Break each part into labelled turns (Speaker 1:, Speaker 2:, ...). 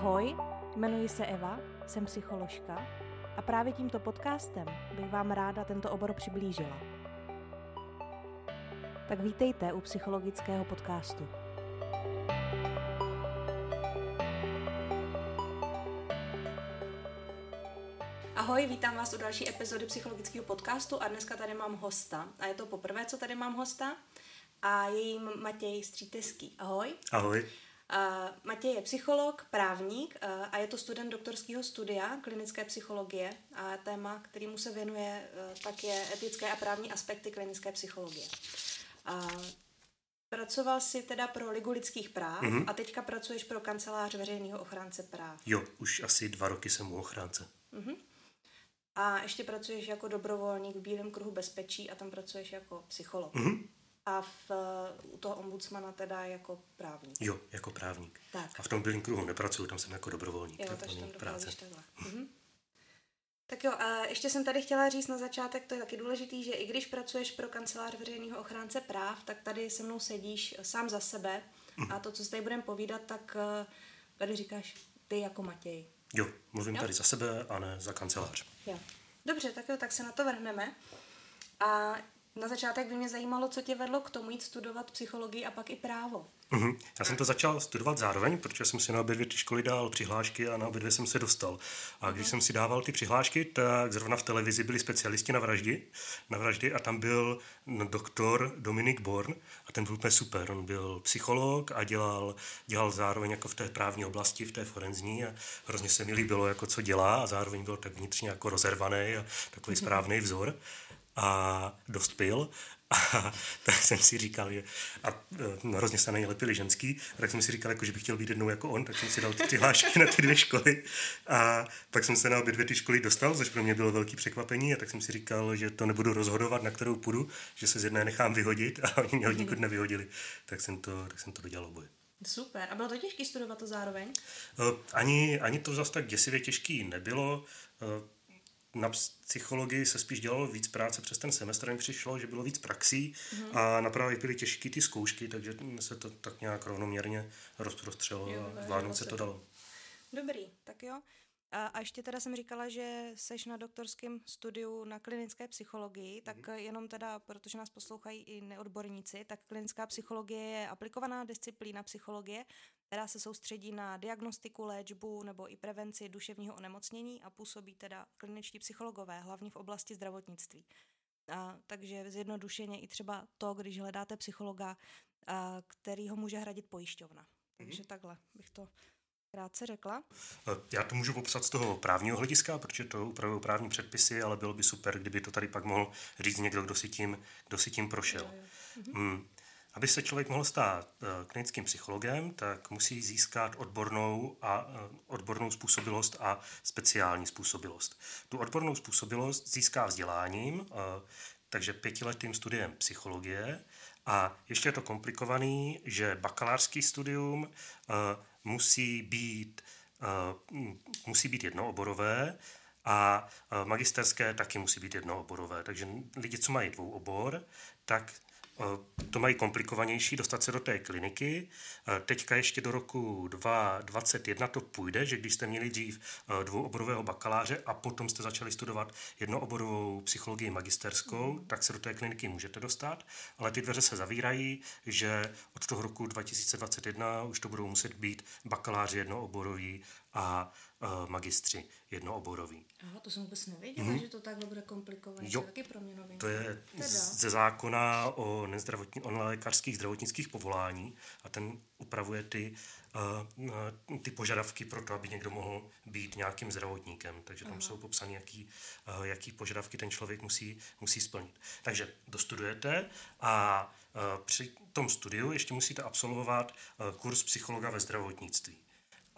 Speaker 1: Ahoj, jmenuji se Eva, jsem psycholožka a právě tímto podcastem bych vám ráda tento obor přiblížila. Tak vítejte u psychologického podcastu. Ahoj, vítám vás u další epizody psychologického podcastu a dneska tady mám hosta. A je to poprvé, co tady mám hosta a je jím Matěj Stříteský. Ahoj.
Speaker 2: Ahoj.
Speaker 1: Matěj je psycholog, právník a je to student doktorského studia klinické psychologie a téma, kterýmu se věnuje, uh, tak je etické a právní aspekty klinické psychologie. Pracoval jsi teda pro Ligu lidských práv mm-hmm. a teďka pracuješ pro kancelář veřejného ochránce práv.
Speaker 2: Jo, už asi dva roky jsem u ochránce. Mm-hmm.
Speaker 1: A ještě pracuješ jako dobrovolník v Bílém kruhu bezpečí a tam pracuješ jako psycholog. Mm-hmm a v, u toho ombudsmana teda jako právník.
Speaker 2: Jo, jako právník. Tak. A v tom bylým kruhu nepracuju, tam jsem jako dobrovolník.
Speaker 1: Jo, takže tam práce. takhle. Mhm. Tak jo, a ještě jsem tady chtěla říct na začátek, to je taky důležitý, že i když pracuješ pro kancelář veřejného ochránce práv, tak tady se mnou sedíš sám za sebe mm. a to, co se tady budeme povídat, tak eh, tady říkáš ty jako Matěj.
Speaker 2: Jo, mluvím jo? tady za sebe a ne za kancelář.
Speaker 1: Jo. Dobře, tak jo, tak se na to vrhneme. A na začátek by mě zajímalo, co tě vedlo k tomu jít studovat psychologii a pak i právo.
Speaker 2: Mm-hmm. Já jsem to začal studovat zároveň, protože jsem si na obě dvě ty školy dal přihlášky a na obě dvě jsem se dostal. A když mm-hmm. jsem si dával ty přihlášky, tak zrovna v televizi byli specialisti na vraždy, na vraždy a tam byl doktor Dominik Born a ten byl úplně super. On byl psycholog a dělal, dělal zároveň jako v té právní oblasti, v té forenzní a hrozně se mi líbilo, jako co dělá a zároveň byl tak vnitřně jako rozervaný a takový mm-hmm. správný vzor a dost pil. A tak jsem si říkal, že a no, hrozně se na něj lepili ženský, a tak jsem si říkal, jako, že bych chtěl být jednou jako on, tak jsem si dal ty přihlášky na ty dvě školy. A pak jsem se na obě dvě ty školy dostal, což pro mě bylo velké překvapení, a tak jsem si říkal, že to nebudu rozhodovat, na kterou půjdu, že se z jedné nechám vyhodit a oni mě od nikud nevyhodili. Tak jsem to, tak jsem to dodělal oboje.
Speaker 1: Super. A bylo to těžké studovat to zároveň?
Speaker 2: Ani, ani to zase tak děsivě těžký nebylo na psychologii se spíš dělalo víc práce přes ten semestr, mi přišlo, že bylo víc praxí mm-hmm. a na právě byly těžké ty zkoušky, takže se to tak nějak rovnoměrně rozprostřelo a zvládnout se to dalo.
Speaker 1: Dobrý, tak jo. A, a ještě teda jsem říkala, že seš na doktorském studiu na klinické psychologii, tak mm-hmm. jenom teda, protože nás poslouchají i neodborníci, tak klinická psychologie je aplikovaná disciplína psychologie, která se soustředí na diagnostiku, léčbu nebo i prevenci duševního onemocnění a působí teda kliničtí psychologové, hlavně v oblasti zdravotnictví. A, takže zjednodušeně i třeba to, když hledáte psychologa, a, který ho může hradit pojišťovna. Takže mm-hmm. takhle bych to krátce řekla.
Speaker 2: Já to můžu popsat z toho právního hlediska, protože to upravují právní předpisy, ale bylo by super, kdyby to tady pak mohl říct někdo, kdo si tím, kdo si tím prošel. Jo, jo. Mhm. Mm. Aby se člověk mohl stát eh, klinickým psychologem, tak musí získat odbornou, a, eh, odbornou způsobilost a speciální způsobilost. Tu odbornou způsobilost získá vzděláním, eh, takže pětiletým studiem psychologie a ještě je to komplikovaný, že bakalářský studium musí být, musí být jednooborové a magisterské taky musí být jednooborové. Takže lidi, co mají dvou obor, tak to mají komplikovanější dostat se do té kliniky. Teďka ještě do roku 2021 to půjde, že když jste měli dřív dvouoborového bakaláře a potom jste začali studovat jednooborovou psychologii magisterskou, mm. tak se do té kliniky můžete dostat, ale ty dveře se zavírají, že od toho roku 2021 už to budou muset být bakaláři jednooboroví a uh, magistři jednooboroví.
Speaker 1: Aha, to jsem vůbec nevěděla, mm-hmm. že to takhle bude komplikované. Jo, to taky pro mě.
Speaker 2: To je teda. ze zákona o, nezdravotní, o lékařských zdravotnických povolání a ten upravuje ty, uh, ty požadavky pro to, aby někdo mohl být nějakým zdravotníkem. Takže tam Aha. jsou popsány, jaký, uh, jaký požadavky ten člověk musí, musí splnit. Takže dostudujete a uh, při tom studiu ještě musíte absolvovat uh, kurz psychologa ve zdravotnictví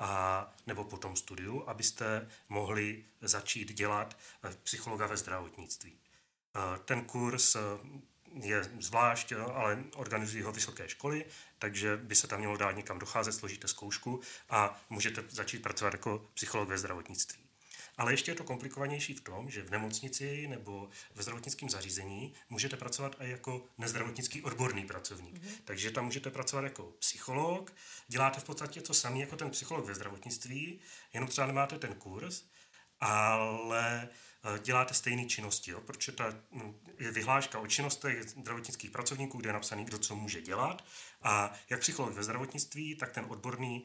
Speaker 2: a, nebo po tom studiu, abyste mohli začít dělat eh, psychologa ve zdravotnictví. Eh, ten kurz eh, je zvlášť, ale organizují ho vysoké školy, takže by se tam mělo dát někam docházet, složíte zkoušku a můžete začít pracovat jako psycholog ve zdravotnictví. Ale ještě je to komplikovanější v tom, že v nemocnici nebo ve zdravotnickém zařízení můžete pracovat i jako nezdravotnický odborný pracovník. Mm-hmm. Takže tam můžete pracovat jako psycholog, děláte v podstatě to samé jako ten psycholog ve zdravotnictví, jenom třeba nemáte ten kurz, ale děláte stejné činnosti, jo? protože ta hm, je vyhláška o činnostech zdravotnických pracovníků, kde je napsaný, kdo co může dělat. A jak psycholog ve zdravotnictví, tak ten odborný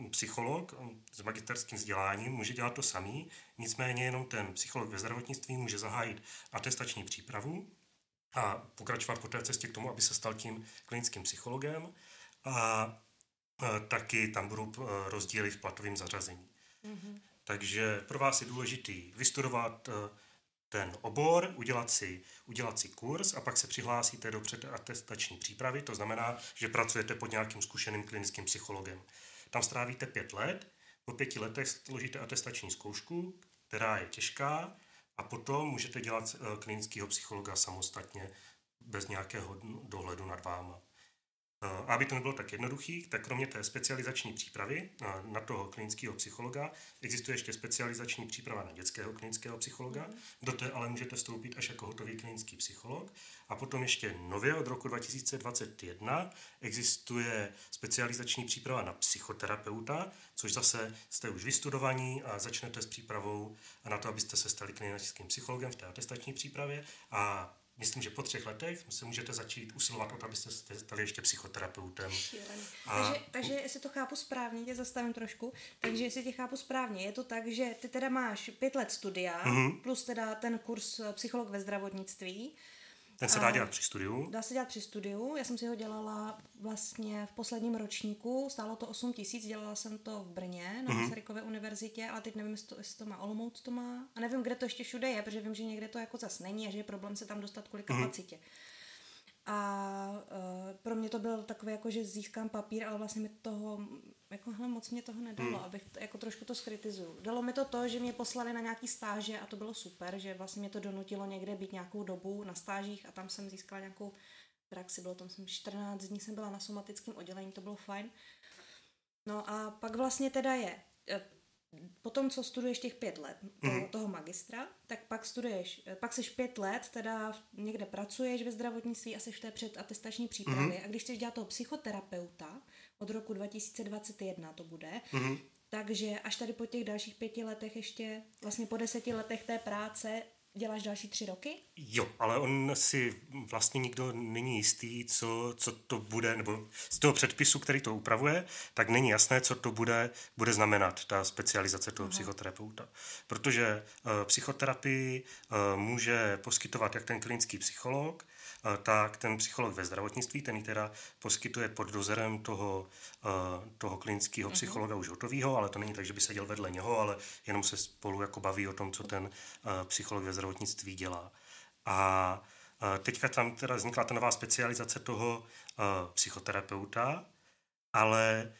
Speaker 2: uh, psycholog hm, s magisterským vzděláním může dělat to samý, nicméně jenom ten psycholog ve zdravotnictví může zahájit atestační přípravu a pokračovat po té cestě k tomu, aby se stal tím klinickým psychologem. A taky tam budou rozdíly v platovém zařazení. Mm-hmm. Takže pro vás je důležitý vystudovat eh, ten obor, udělat si, udělat si kurz a pak se přihlásíte do předatestační přípravy, to znamená, že pracujete pod nějakým zkušeným klinickým psychologem. Tam strávíte pět let, po pěti letech složíte atestační zkoušku, která je těžká, a potom můžete dělat eh, klinického psychologa samostatně, bez nějakého dohledu nad váma. A aby to nebylo tak jednoduchý, tak kromě té specializační přípravy na toho klinického psychologa existuje ještě specializační příprava na dětského klinického psychologa. Mm. Do té ale můžete vstoupit až jako hotový klinický psycholog. A potom ještě nově od roku 2021 existuje specializační příprava na psychoterapeuta, což zase jste už vystudovaní a začnete s přípravou na to, abyste se stali klinickým psychologem v té atestační přípravě a myslím, že po třech letech se můžete začít usilovat o to, abyste se stali ještě psychoterapeutem.
Speaker 1: A... Takže, takže jestli to chápu správně, tě zastavím trošku, takže jestli tě chápu správně, je to tak, že ty teda máš pět let studia, mm-hmm. plus teda ten kurz psycholog ve zdravotnictví,
Speaker 2: ten se dá dělat při studiu?
Speaker 1: Dá se dělat při studiu. Já jsem si ho dělala vlastně v posledním ročníku. Stálo to 8 tisíc, dělala jsem to v Brně na mm-hmm. Masarykově univerzitě, ale teď nevím, jestli to, jestli to má Olomouc to má. A nevím, kde to ještě všude je, protože vím, že někde to jako zas není a že je problém se tam dostat kvůli mhm. kapacitě. Mm-hmm. A uh, pro mě to byl takový, jako že získám papír, ale vlastně mi toho, jako hele, moc mě toho nedalo, hmm. abych to, jako trošku to skritizuju. Dalo mi to to, že mě poslali na nějaký stáže a to bylo super, že vlastně mě to donutilo někde být nějakou dobu na stážích a tam jsem získala nějakou praxi, bylo tam jsem 14 dní jsem byla na somatickém oddělení, to bylo fajn. No a pak vlastně teda je eh, potom, co studuješ těch pět let toho, mm. toho magistra, tak pak studuješ, pak seš pět let, teda někde pracuješ ve zdravotnictví a seš v té předatestační přípravě. Mm. A když chceš dělat toho psychoterapeuta, od roku 2021 to bude, mm. takže až tady po těch dalších pěti letech ještě, vlastně po deseti letech té práce, děláš další tři roky?
Speaker 2: Jo, ale on si vlastně nikdo není jistý, co, co to bude, nebo z toho předpisu, který to upravuje, tak není jasné, co to bude, bude znamenat, ta specializace toho Aha. psychoterapeuta. Protože uh, psychoterapii uh, může poskytovat jak ten klinický psycholog, tak ten psycholog ve zdravotnictví, ten ji teda poskytuje pod dozorem toho, toho klinického mhm. psychologa uh-huh. už hotového, ale to není tak, že by seděl vedle něho, ale jenom se spolu jako baví o tom, co ten psycholog ve zdravotnictví dělá. A teďka tam teda vznikla ta nová specializace toho psychoterapeuta, ale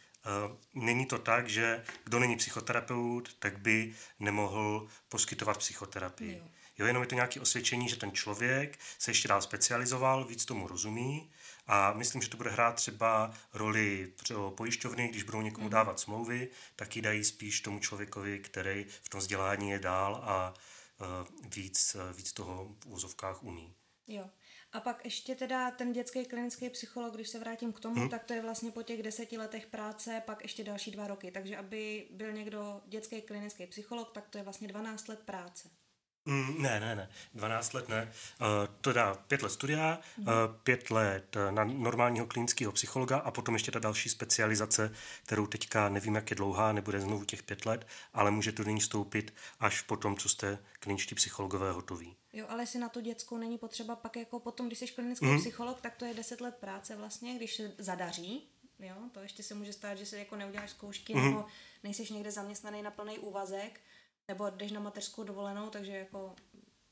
Speaker 2: není to tak, že kdo není psychoterapeut, tak by nemohl poskytovat psychoterapii. Jo. Jo, jenom je to nějaké osvědčení, že ten člověk se ještě dál specializoval, víc tomu rozumí a myslím, že to bude hrát třeba roli pro pojišťovny, když budou někomu mhm. dávat smlouvy, tak ji dají spíš tomu člověkovi, který v tom vzdělání je dál a uh, víc, víc toho v úzovkách umí.
Speaker 1: Jo. A pak ještě teda ten dětský klinický psycholog, když se vrátím k tomu, hmm. tak to je vlastně po těch deseti letech práce, pak ještě další dva roky. Takže aby byl někdo dětský klinický psycholog, tak to je vlastně 12 let práce.
Speaker 2: Mm, ne, ne, ne. 12 let ne. Uh, to dá pět let studia, uh, pět let eh, na normálního klinického psychologa a potom ještě ta další specializace, kterou teďka nevím, jak je dlouhá, nebude znovu těch pět let, ale může to nyní stoupit až po tom, co jste kliničtí psychologové hotoví.
Speaker 1: Jo, ale si na tu dětskou není potřeba pak jako potom, když jsi klinický mm. psycholog, tak to je 10 let práce vlastně, když se zadaří. Jo, to ještě se může stát, že se jako neuděláš zkoušky mm. nebo nejsiš někde zaměstnaný na plný úvazek nebo jdeš na mateřskou dovolenou, takže jako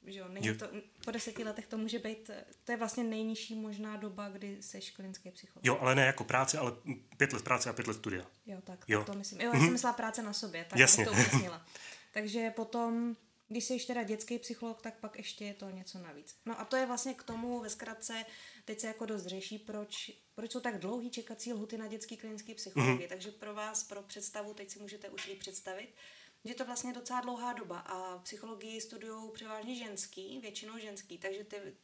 Speaker 1: že jo, není to, po deseti letech to může být, to je vlastně nejnižší možná doba, kdy seš klinický psycholog.
Speaker 2: Jo, ale ne jako práce, ale pět let práce a pět let studia.
Speaker 1: Jo, tak, jo. tak to myslím. Jo, já jsem myslela práce na sobě, tak Jasně. to upřesnila. Takže potom, když jsi teda dětský psycholog, tak pak ještě je to něco navíc. No a to je vlastně k tomu ve zkratce, teď se jako dost řeší, proč, proč jsou tak dlouhý čekací lhuty na dětský klinický psychologie. Mm-hmm. Takže pro vás, pro představu, teď si můžete už líp představit, je to vlastně docela dlouhá doba a psychologii studují převážně ženský, většinou ženský, takže ty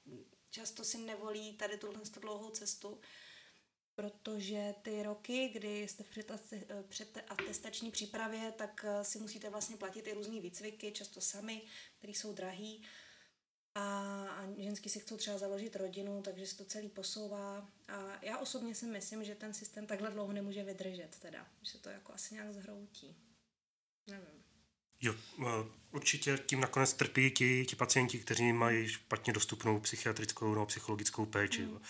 Speaker 1: často si nevolí tady tuhle dlouhou cestu, protože ty roky, kdy jste v před atestační přípravě, tak eh, si musíte vlastně platit i různé výcviky, často sami, které jsou drahý. A, a ženský si chcou třeba založit rodinu, takže se to celý posouvá. A já osobně si myslím, že ten systém takhle dlouho nemůže vydržet, teda, že se to jako asi nějak zhroutí. Nevím.
Speaker 2: Jo, určitě tím nakonec trpí ti, ti pacienti, kteří mají špatně dostupnou psychiatrickou nebo psychologickou péči. Mm.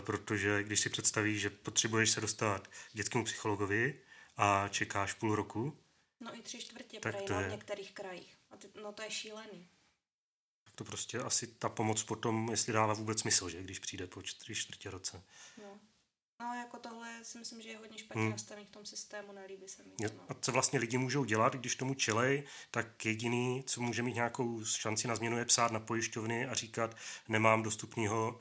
Speaker 2: Protože když si představíš, že potřebuješ se dostat k dětskému psychologovi a čekáš půl roku.
Speaker 1: No i tři čtvrtě tak to je... v některých krajích. A ty, no to je šílený.
Speaker 2: Tak to prostě asi ta pomoc potom, jestli dává vůbec smysl, že když přijde po čtyři čtvrtě roce.
Speaker 1: No. No, jako tohle si myslím, že je hodně špatně hmm. nastavený v tom systému, nelíbí se mi to. No.
Speaker 2: A co vlastně lidi můžou dělat, když tomu čelej, tak jediný, co může mít nějakou šanci na změnu, je psát na pojišťovny a říkat, nemám dostupného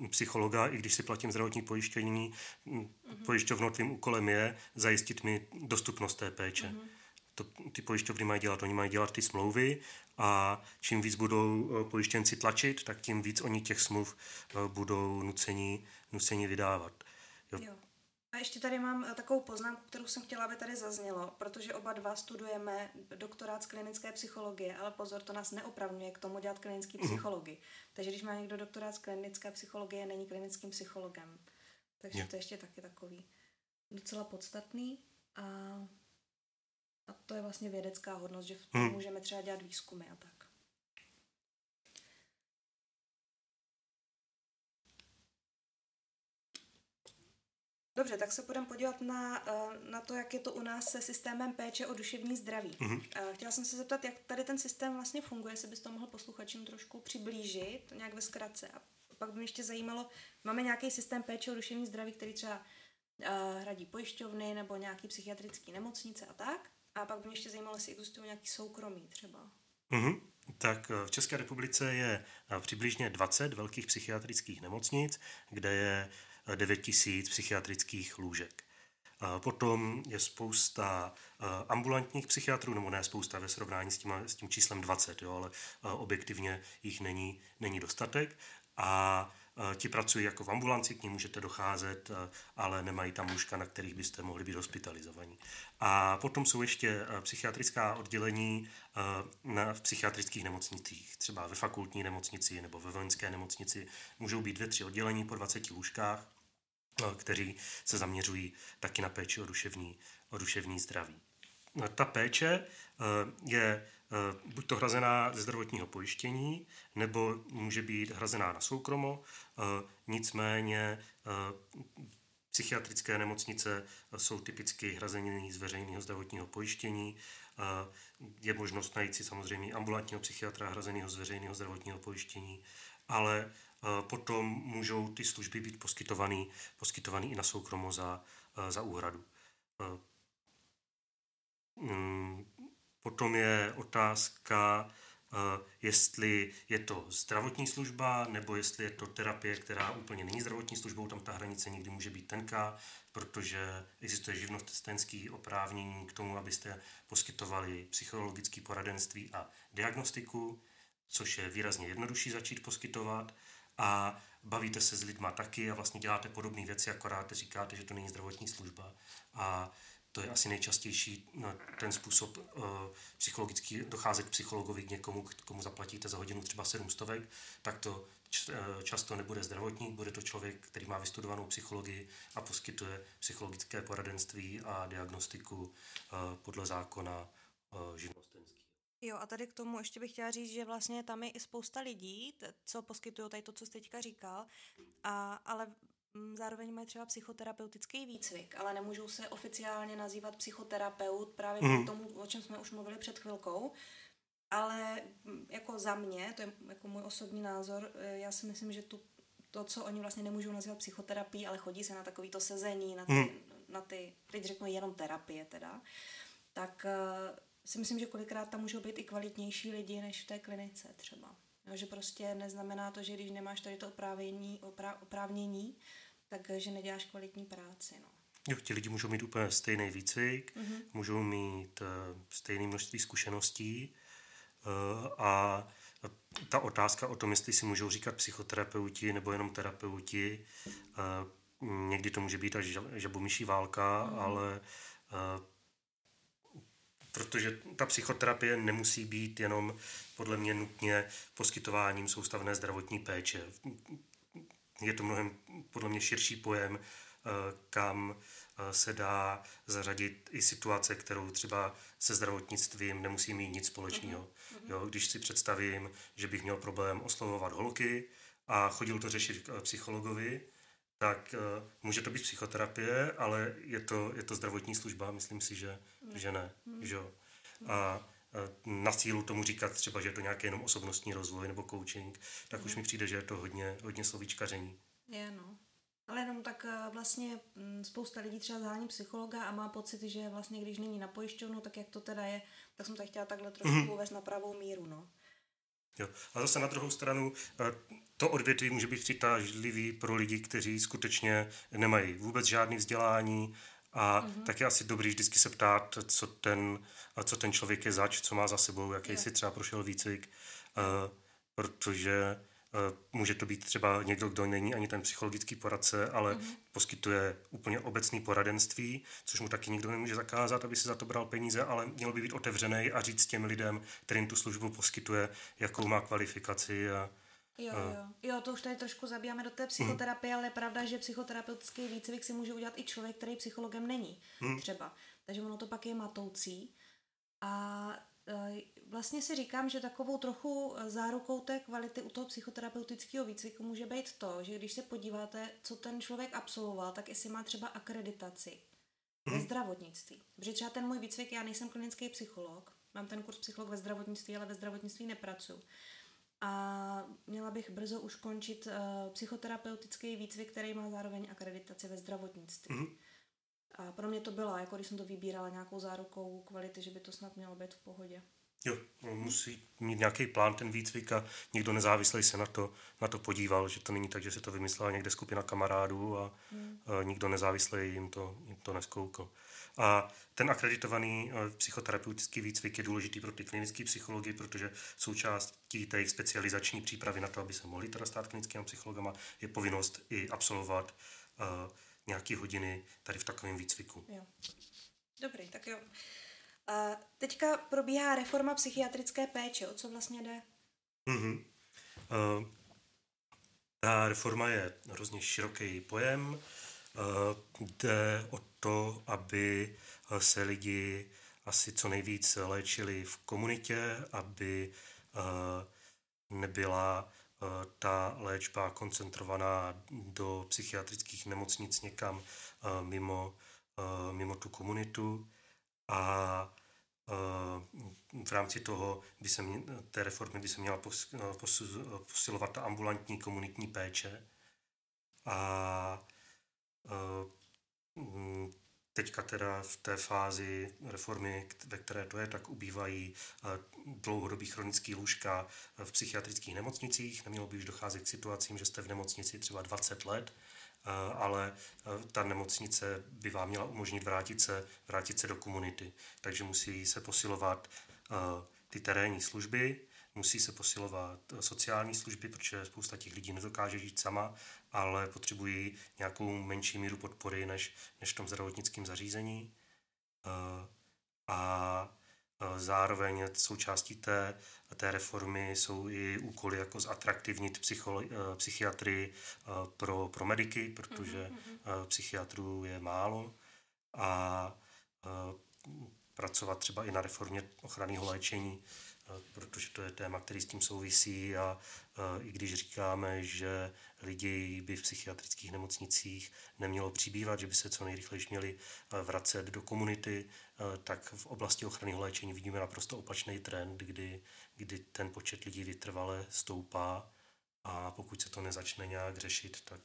Speaker 2: uh, psychologa, i když si platím zdravotní pojištění, mm-hmm. pojišťovnou tvým úkolem je zajistit mi dostupnost té péče. Mm-hmm. To, ty pojišťovny mají dělat, oni mají dělat ty smlouvy a čím víc budou eh, pojištěnci tlačit, tak tím víc oni těch smluv eh, budou nuceni, nuceni vydávat.
Speaker 1: Jo. jo. A ještě tady mám eh, takovou poznámku, kterou jsem chtěla, aby tady zaznělo, protože oba dva studujeme doktorát z klinické psychologie, ale pozor, to nás neopravňuje k tomu dělat klinický mm. psychologii. Takže když má někdo doktorát z klinické psychologie, není klinickým psychologem. Takže jo. to je ještě taky takový docela podstatný. A a to je vlastně vědecká hodnost, že v tom hmm. můžeme třeba dělat výzkumy a tak. Dobře, tak se budeme podívat na, eh, na to, jak je to u nás se systémem péče o duševní zdraví. Mm-hmm. Chtěla jsem se zeptat, jak tady ten systém vlastně funguje, jestli bys to mohl posluchačům trošku přiblížit, nějak ve zkratce. A pak by mě ještě zajímalo, máme nějaký systém péče o duševní zdraví, který třeba uh, hradí pojišťovny nebo nějaký psychiatrický nemocnice a tak? A pak by mě ještě zajímalo, jestli existují nějaký soukromí třeba.
Speaker 2: Mm-hmm. Tak eh, v České republice je eh, přibližně 20 velkých psychiatrických nemocnic, kde je 9 eh, tisíc psychiatrických lůžek. Potom je spousta ambulantních psychiatrů, nebo ne spousta ve srovnání s tím, s tím číslem 20, jo, ale objektivně jich není, není dostatek. A ti pracují jako v ambulanci, k ní můžete docházet, eh, ale nemají tam lůžka, na kterých byste mohli být hospitalizovaní. A potom jsou ještě eh, psychiatrická oddělení v psychiatrických nemocnicích, třeba ve fakultní nemocnici nebo ve vojenské nemocnici. Můžou být dvě, tři oddělení po 20 lůžkách, kteří se zaměřují taky na péči o duševní, o duševní zdraví. Ta péče je Eh, buď to hrazená ze zdravotního pojištění, nebo může být hrazená na soukromo. Eh, nicméně eh, psychiatrické nemocnice jsou typicky hrazeny z veřejného zdravotního pojištění. Je možnost najít si samozřejmě ambulantního psychiatra hrazeného z veřejného zdravotního pojištění, ale potom můžou ty služby být poskytované poskytovaný i na soukromo za, za úhradu. Potom je otázka, eh, jestli je to zdravotní služba, nebo jestli je to terapie, která úplně není zdravotní službou, tam ta hranice někdy může být tenká, protože existuje živnostenský oprávnění k tomu, abyste poskytovali psychologické poradenství a diagnostiku, což je výrazně jednodušší začít poskytovat. A bavíte se s lidma taky a vlastně děláte podobné věci, akorát říkáte, že to není zdravotní služba. A to je asi nejčastější no, ten způsob uh, psychologický, docházet k psychologovi, k někomu, komu zaplatíte za hodinu třeba 700, tak to eh, často nebude zdravotník, bude to člověk, který má vystudovanou psychologii a poskytuje psychologické poradenství a diagnostiku uh, podle zákona živnostenský.
Speaker 1: Jo, a tady k tomu ještě bych chtěla říct, že vlastně tam je i spousta lidí, co poskytují tady to, co jsi teďka říkal, a, ale zároveň mají třeba psychoterapeutický výcvik, ale nemůžou se oficiálně nazývat psychoterapeut právě mm. k tomu, o čem jsme už mluvili před chvilkou. Ale mm, jako za mě, to je jako můj osobní názor, eh, já si myslím, že tu, to, co oni vlastně nemůžou nazývat psychoterapií, ale chodí se na takovýto sezení, na ty, mm. na ty teď řeknu jenom terapie teda, tak uh, si myslím, že kolikrát tam můžou být i kvalitnější lidi než v té klinice třeba. No, že prostě neznamená to, že když nemáš tady to oprávnění, oprávnění takže neděláš kvalitní práci. No.
Speaker 2: Jo, ti lidi můžou mít úplně stejný výcvik, mm-hmm. můžou mít uh, stejné množství zkušeností uh, a ta otázka o tom, jestli si můžou říkat psychoterapeuti nebo jenom terapeuti, uh, někdy to může být až žabomyší válka, mm-hmm. ale uh, protože ta psychoterapie nemusí být jenom podle mě nutně poskytováním soustavné zdravotní péče. Je to mnohem podle mě širší pojem, eh, kam eh, se dá zařadit i situace, kterou třeba se zdravotnictvím nemusí mít nic společného. Uh-huh. Jo, když si představím, že bych měl problém oslovovat holky a chodil to řešit k psychologovi, tak uh, může to být psychoterapie, ale je to, je to zdravotní služba, myslím si, že, ne. že ne. Hmm. Že jo. A na sílu tomu říkat třeba, že je to nějaký jenom osobnostní rozvoj nebo coaching, tak hmm. už mi přijde, že je to hodně, hodně slovíčkaření.
Speaker 1: Je, no. Ale jenom tak eh, vlastně mm, spousta lidí třeba zhání psychologa a má pocit, že vlastně když není na pojišťovnu, tak jak to teda je, tak jsem to chtěla takhle trošku mm-hmm. uvést na pravou míru, no.
Speaker 2: Jo. A zase na druhou stranu, eh, to odvětví může být přitažlivý pro lidi, kteří skutečně nemají vůbec žádný vzdělání a mm-hmm. tak je asi dobrý vždycky se ptát, co ten, co ten člověk je zač, co má za sebou, jaký je. si třeba prošel výcvik, uh, protože může to být třeba někdo, kdo není ani ten psychologický poradce, ale mm-hmm. poskytuje úplně obecný poradenství, což mu taky nikdo nemůže zakázat, aby si za to bral peníze, ale měl by být otevřený a říct těm lidem, kterým tu službu poskytuje, jakou má kvalifikaci a,
Speaker 1: Jo, jo. Jo, to už tady trošku zabíjáme do té psychoterapie, mm. ale je pravda, že psychoterapeutický výcvik si může udělat i člověk, který psychologem není. Mm. Třeba. Takže ono to pak je matoucí. A e, vlastně si říkám, že takovou trochu zárukou té kvality u toho psychoterapeutického výcviku může být to, že když se podíváte, co ten člověk absolvoval, tak jestli má třeba akreditaci ve mhm. zdravotnictví. Protože třeba ten můj výcvik, já nejsem klinický psycholog, mám ten kurz psycholog ve zdravotnictví, ale ve zdravotnictví nepracuji a měla bych brzo už končit uh, psychoterapeutický výcvik, který má zároveň akreditaci ve zdravotnictví. Mm-hmm. A pro mě to bylo, jako když jsem to vybírala nějakou zárukou kvality, že by to snad mělo být v pohodě.
Speaker 2: Jo, musí mít nějaký plán ten výcvik a někdo nezávislý se na to, na to podíval, že to není tak, že se to vymyslela někde skupina kamarádů a, hmm. a nikdo nezávislý jim to, jim to neskoukal. A ten akreditovaný eh, psychoterapeutický výcvik je důležitý pro ty klinické psychologi, protože součástí té jejich specializační přípravy na to, aby se mohli teda stát klinickými psychologama, je povinnost i absolvovat uh, nějaké hodiny tady v takovém výcviku.
Speaker 1: Jo. Dobrý, tak jo. A teďka probíhá reforma psychiatrické péče. O co vlastně jde?
Speaker 2: Mm-hmm. Uh, ta reforma je hrozně široký pojem. Uh, jde o to, aby se lidi asi co nejvíc léčili v komunitě, aby uh, nebyla ta léčba koncentrovaná do psychiatrických nemocnic někam mimo, mimo tu komunitu. A v rámci toho by se mě, té reformy by se měla pos, pos, posilovat ta ambulantní komunitní péče. A teďka teda v té fázi reformy, ve které to je, tak ubývají dlouhodobý chronický lůžka v psychiatrických nemocnicích. Nemělo by už docházet k situacím, že jste v nemocnici třeba 20 let Eh, ale eh, ta nemocnice by vám měla umožnit vrátit se, vrátit se do komunity. Takže musí se posilovat eh, ty terénní služby, musí se posilovat sociální služby, protože spousta těch lidí nedokáže žít sama, ale potřebují nějakou menší míru podpory než, než v tom zdravotnickém zařízení. A Zároveň součástí té, té reformy jsou i úkoly jako zatraktivnit eh, psychiatry eh, pro, pro mediky, protože mm-hmm. psychiatrů je málo a pracovat třeba i na reformě ochranného léčení, protože to je téma, který s tím souvisí a i když říkáme, že lidi by v psychiatrických nemocnicích nemělo přibývat, že by se co nejrychleji měli vracet do komunity, tak v oblasti ochrany léčení vidíme naprosto opačný trend, kdy, kdy ten počet lidí vytrvale stoupá a pokud se to nezačne nějak řešit, tak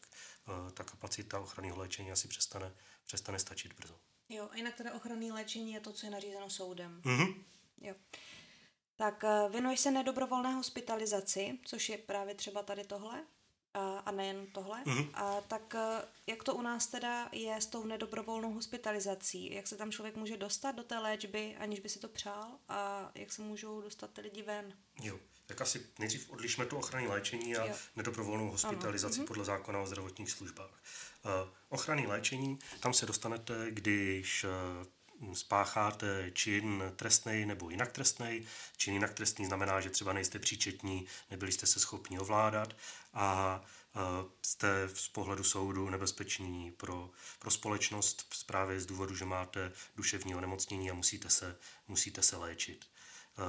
Speaker 2: ta kapacita ochranného léčení asi přestane, přestane stačit brzo.
Speaker 1: Jo, a jinak teda ochranné léčení je to, co je nařízeno soudem. Mm-hmm. Jo. Tak eh, věnuješ se nedobrovolné hospitalizaci, což je právě třeba tady tohle? a, nejen tohle. Mm-hmm. A tak eh, jak to u nás teda je s tou nedobrovolnou hospitalizací? Jak se tam člověk může dostat do té léčby, aniž by si to přál? A jak se můžou dostat ty lidi ven?
Speaker 2: Jo, tak asi nejdřív odlišme tu ochranné léčení a jo. nedobrovolnou hospitalizaci ano. Mhm. podle zákona o zdravotních službách. Uh, léčení, tam se dostanete, když spácháte čin trestný nebo jinak trestný. Čin jinak trestný znamená, že třeba nejste příčetní, nebyli jste se schopni ovládat a jste z pohledu soudu nebezpeční pro, pro společnost právě z důvodu, že máte duševní onemocnění a musíte se, musíte se léčit.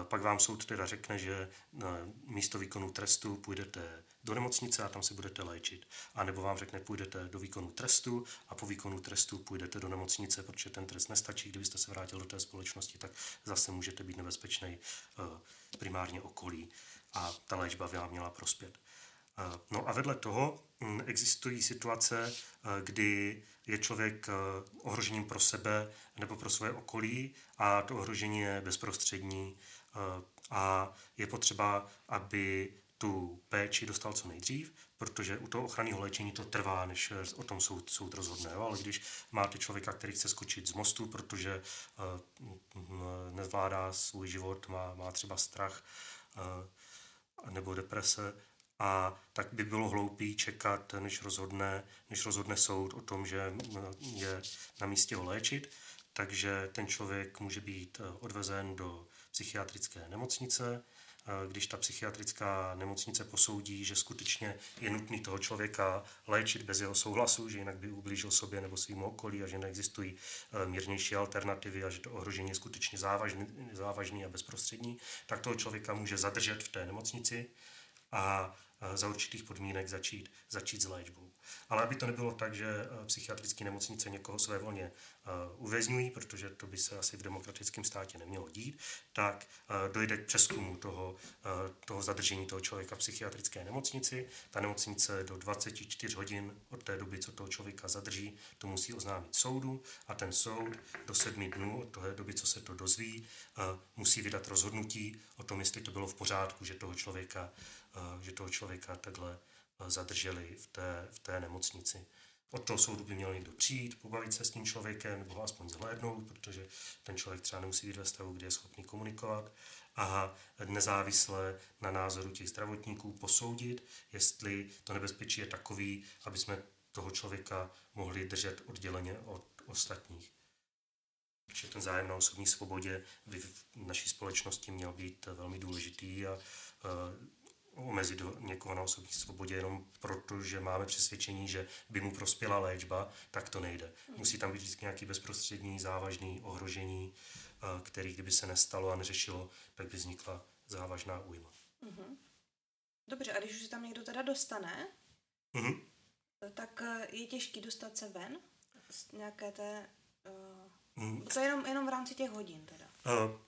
Speaker 2: Pak vám soud teda řekne, že místo výkonu trestu půjdete do nemocnice a tam se budete léčit. A nebo vám řekne, půjdete do výkonu trestu a po výkonu trestu půjdete do nemocnice, protože ten trest nestačí. Kdybyste se vrátil do té společnosti, tak zase můžete být nebezpečný primárně okolí a ta léčba by vám měla prospět. No a vedle toho mm, existují situace, kdy je člověk ohrožením pro sebe nebo pro své okolí a to ohrožení je bezprostřední a je potřeba, aby tu péči dostal co nejdřív, protože u toho ochranného léčení to trvá, než o tom soud, soud rozhodne. Jo? Ale když máte člověka, který chce skočit z mostu, protože uh, nezvládá svůj život, má, má třeba strach uh, nebo deprese, a tak by bylo hloupý čekat, než rozhodne, než rozhodne soud o tom, že je na místě ho léčit. Takže ten člověk může být odvezen do psychiatrické nemocnice, když ta psychiatrická nemocnice posoudí, že skutečně je nutný toho člověka léčit bez jeho souhlasu, že jinak by ublížil sobě nebo svým okolí a že neexistují e, mírnější alternativy a že to ohrožení je skutečně závažný, závažný a bezprostřední, tak toho člověka může zadržet v té nemocnici. A za určitých podmínek začít, začít s léčbou. Ale aby to nebylo tak, že eh, psychiatrické nemocnice někoho své volně eh, uvězňují, protože to by se asi v demokratickém státě nemělo dít, tak eh, dojde k přeskumu toho, toho zadržení toho člověka v psychiatrické nemocnici. Ta nemocnice do 24 hodin od té doby, co toho člověka zadrží, to musí oznámit soudu a ten soud do sedmi dnů od té doby, co se to dozví, musí vydat rozhodnutí o tom, jestli to bylo v pořádku, že toho člověka, že toho člověka takhle zadrželi v té, v té nemocnici. Od toho soudu by měl někdo přijít, pobavit se s tím člověkem nebo ho aspoň zhlédnout, protože ten člověk třeba nemusí být ve stavu, kde je schopný komunikovat a nezávisle na názoru těch zdravotníků posoudit, jestli to nebezpečí je takový, aby jsme toho člověka mohli držet odděleně od ostatních. Protože ten zájem na osobní svobodě by v naší společnosti měl být velmi důležitý a omezit někoho na osobní svobodě jenom proto, že máme přesvědčení, že by mu prospěla léčba, tak to nejde. Musí tam být nějaký bezprostřední, závažný ohrožení, eh, který kdyby se nestalo a neřešilo, tak by vznikla závažná újma.
Speaker 1: Mm-hmm. Dobře, a když už se tam někdo teda dostane, mm-hmm. tak eh, je těžký dostat se ven z nějaké té... Uh, mm. To je jenom, jenom v rámci těch hodin teda. Uh,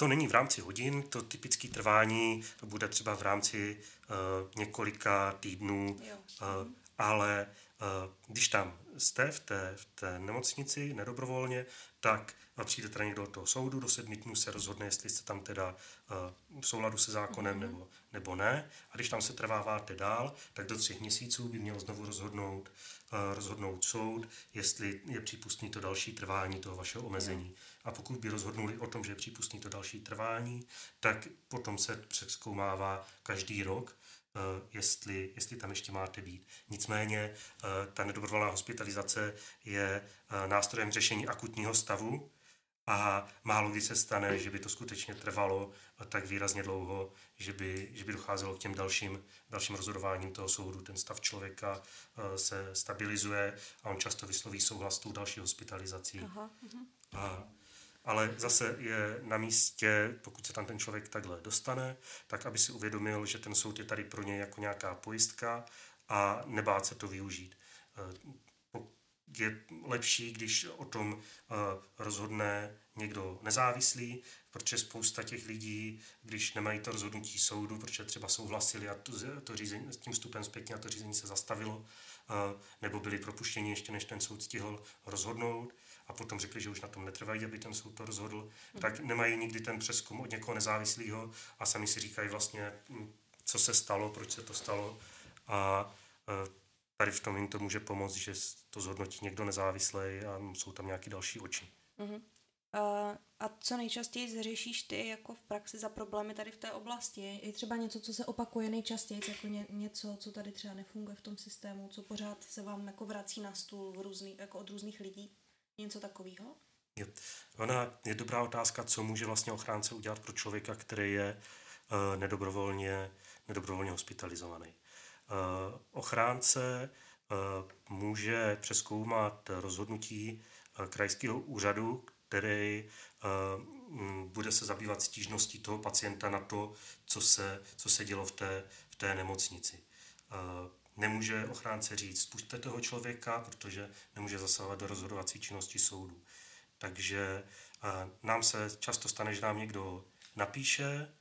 Speaker 2: to není v rámci hodin, to typické trvání bude třeba v rámci uh, několika týdnů, uh, ale uh, když tam jste v té, v té nemocnici nedobrovolně, tak přijde teda někdo do toho soudu, do sedmi dnů se rozhodne, jestli jste tam teda uh, v souladu se zákonem mm-hmm. nebo, nebo ne. A když tam se trváváte dál, tak do třech měsíců by měl znovu rozhodnout, uh, rozhodnout soud, jestli je přípustný to další trvání toho vašeho omezení. Mm. A pokud by rozhodnuli o tom, že je přípustný to další trvání, tak potom se přeskoumává každý rok, Uh, jestli, jestli tam ještě máte být. Nicméně uh, ta nedobrovolná hospitalizace je uh, nástrojem řešení akutního stavu a málo kdy se stane, že by to skutečně trvalo tak výrazně dlouho, že by, že by docházelo k těm dalším, dalším rozhodováním toho soudu. Ten stav člověka se stabilizuje a on často vysloví souhlas s tou další hospitalizací. Aha, aha. A ale zase je na místě, pokud se tam ten člověk takhle dostane, tak aby si uvědomil, že ten soud je tady pro něj jako nějaká pojistka a nebát se to využít. Eh, je lepší, když o tom eh, rozhodne někdo nezávislý, protože spousta těch lidí, když nemají to rozhodnutí soudu, protože třeba souhlasili a to, to řízení, s tím vstupem zpětně a to řízení se zastavilo, eh, nebo byli propuštěni ještě než ten soud stihl rozhodnout, a potom řekli, že už na tom netrvají, aby ten soud to rozhodl, mm. tak nemají nikdy ten přeskum od někoho nezávislého a sami si říkají vlastně, hm, co se stalo, proč se to stalo a tady v tom jim to může pomoct, že to zhodnotí někdo nezávislý a jsou tam nějaké další oči.
Speaker 1: Uh, a co nejčastěji řešíš ty jako v praxi za problémy tady v té oblasti? Je třeba něco, co se opakuje nejčastěji, jako ně, něco, co tady třeba nefunguje v tom systému, co pořád se vám jako vrací na stůl v různý, jako od různých lidí? Něco takového?
Speaker 2: Je. Ona je dobrá otázka, co může vlastně ochránce udělat pro člověka, který je uh, nedobrovolně, nedobrovolně hospitalizovaný. Uh, ochránce uh, může přeskoumat rozhodnutí uh, krajského úřadu, který bude se zabývat stížností toho pacienta na to, co se, co se dělo v té, v té nemocnici. Nemůže ochránce říct, puste toho člověka, protože nemůže zasahovat do rozhodovací činnosti soudu. Takže uh, nám se často stane, že nám někdo napíše,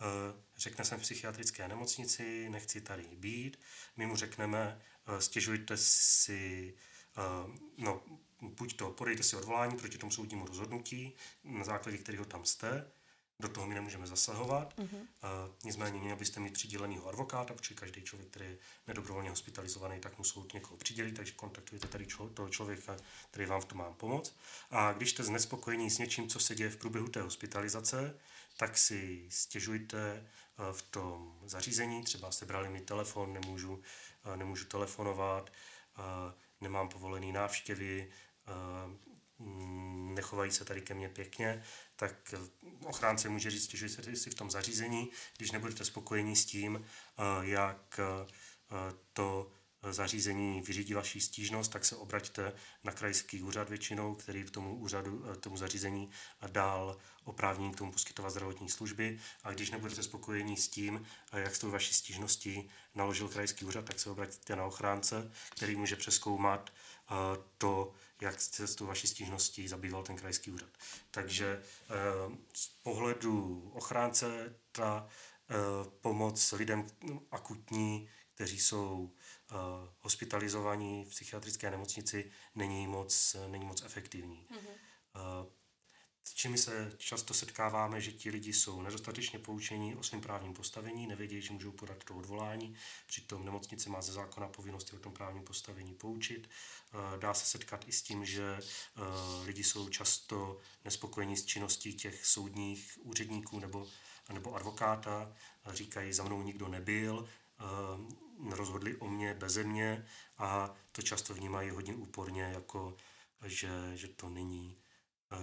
Speaker 2: uh, řekne jsem v psychiatrické nemocnici, nechci tady být, my mu řekneme, uh, stěžujte si, no, buď to podejte si odvolání proti tomu soudnímu rozhodnutí, na základě kterého tam jste, do toho my nemůžeme zasahovat. Uh-huh. Uh, nicméně měl byste mít přidělenýho advokáta, protože každý člověk, který je nedobrovolně hospitalizovaný, tak mu soud někoho přidělí, takže kontaktujete tady člo, toho člověka, který vám v tom má pomoct. A když jste znespokojení s něčím, co se děje v průběhu té hospitalizace, tak si stěžujte uh, v tom zařízení, třeba sebrali mi telefon, nemůžu, uh, nemůžu telefonovat, uh, nemám povolený návštěvy, nechovají se tady ke mně pěkně, tak ochránce může říct, že se si v tom zařízení, když nebudete spokojení s tím, jak to zařízení vyřídí vaši stížnost, tak se obraťte na krajský úřad většinou, který k tomu úřadu, tomu zařízení dál oprávnění k tomu poskytovat zdravotní služby. A když nebudete spokojení s tím, jak s tou vaší stížností naložil krajský úřad, tak se obraťte na ochránce, který může přeskoumat to, jak se s tou vaší stížností zabýval ten krajský úřad. Takže eh, z pohledu ochránce ta eh, pomoc lidem akutní, kteří jsou eh, hospitalizovaní v psychiatrické nemocnici, není moc, není moc efektivní. Mm-hmm. S čím se často setkáváme, že ti lidi jsou nedostatečně poučení o svém právním postavení, nevědí, že můžou podat to odvolání, přitom nemocnice má ze zákona povinnosti o tom právním postavení poučit. Eh, dá se setkat i s tím, že eh, lidi jsou často nespokojení s činností těch soudních úředníků nebo, nebo advokáta, říkají, za mnou nikdo nebyl, eh, rozhodli o mě beze mě a to často vnímají hodně úporně, jako že, že to není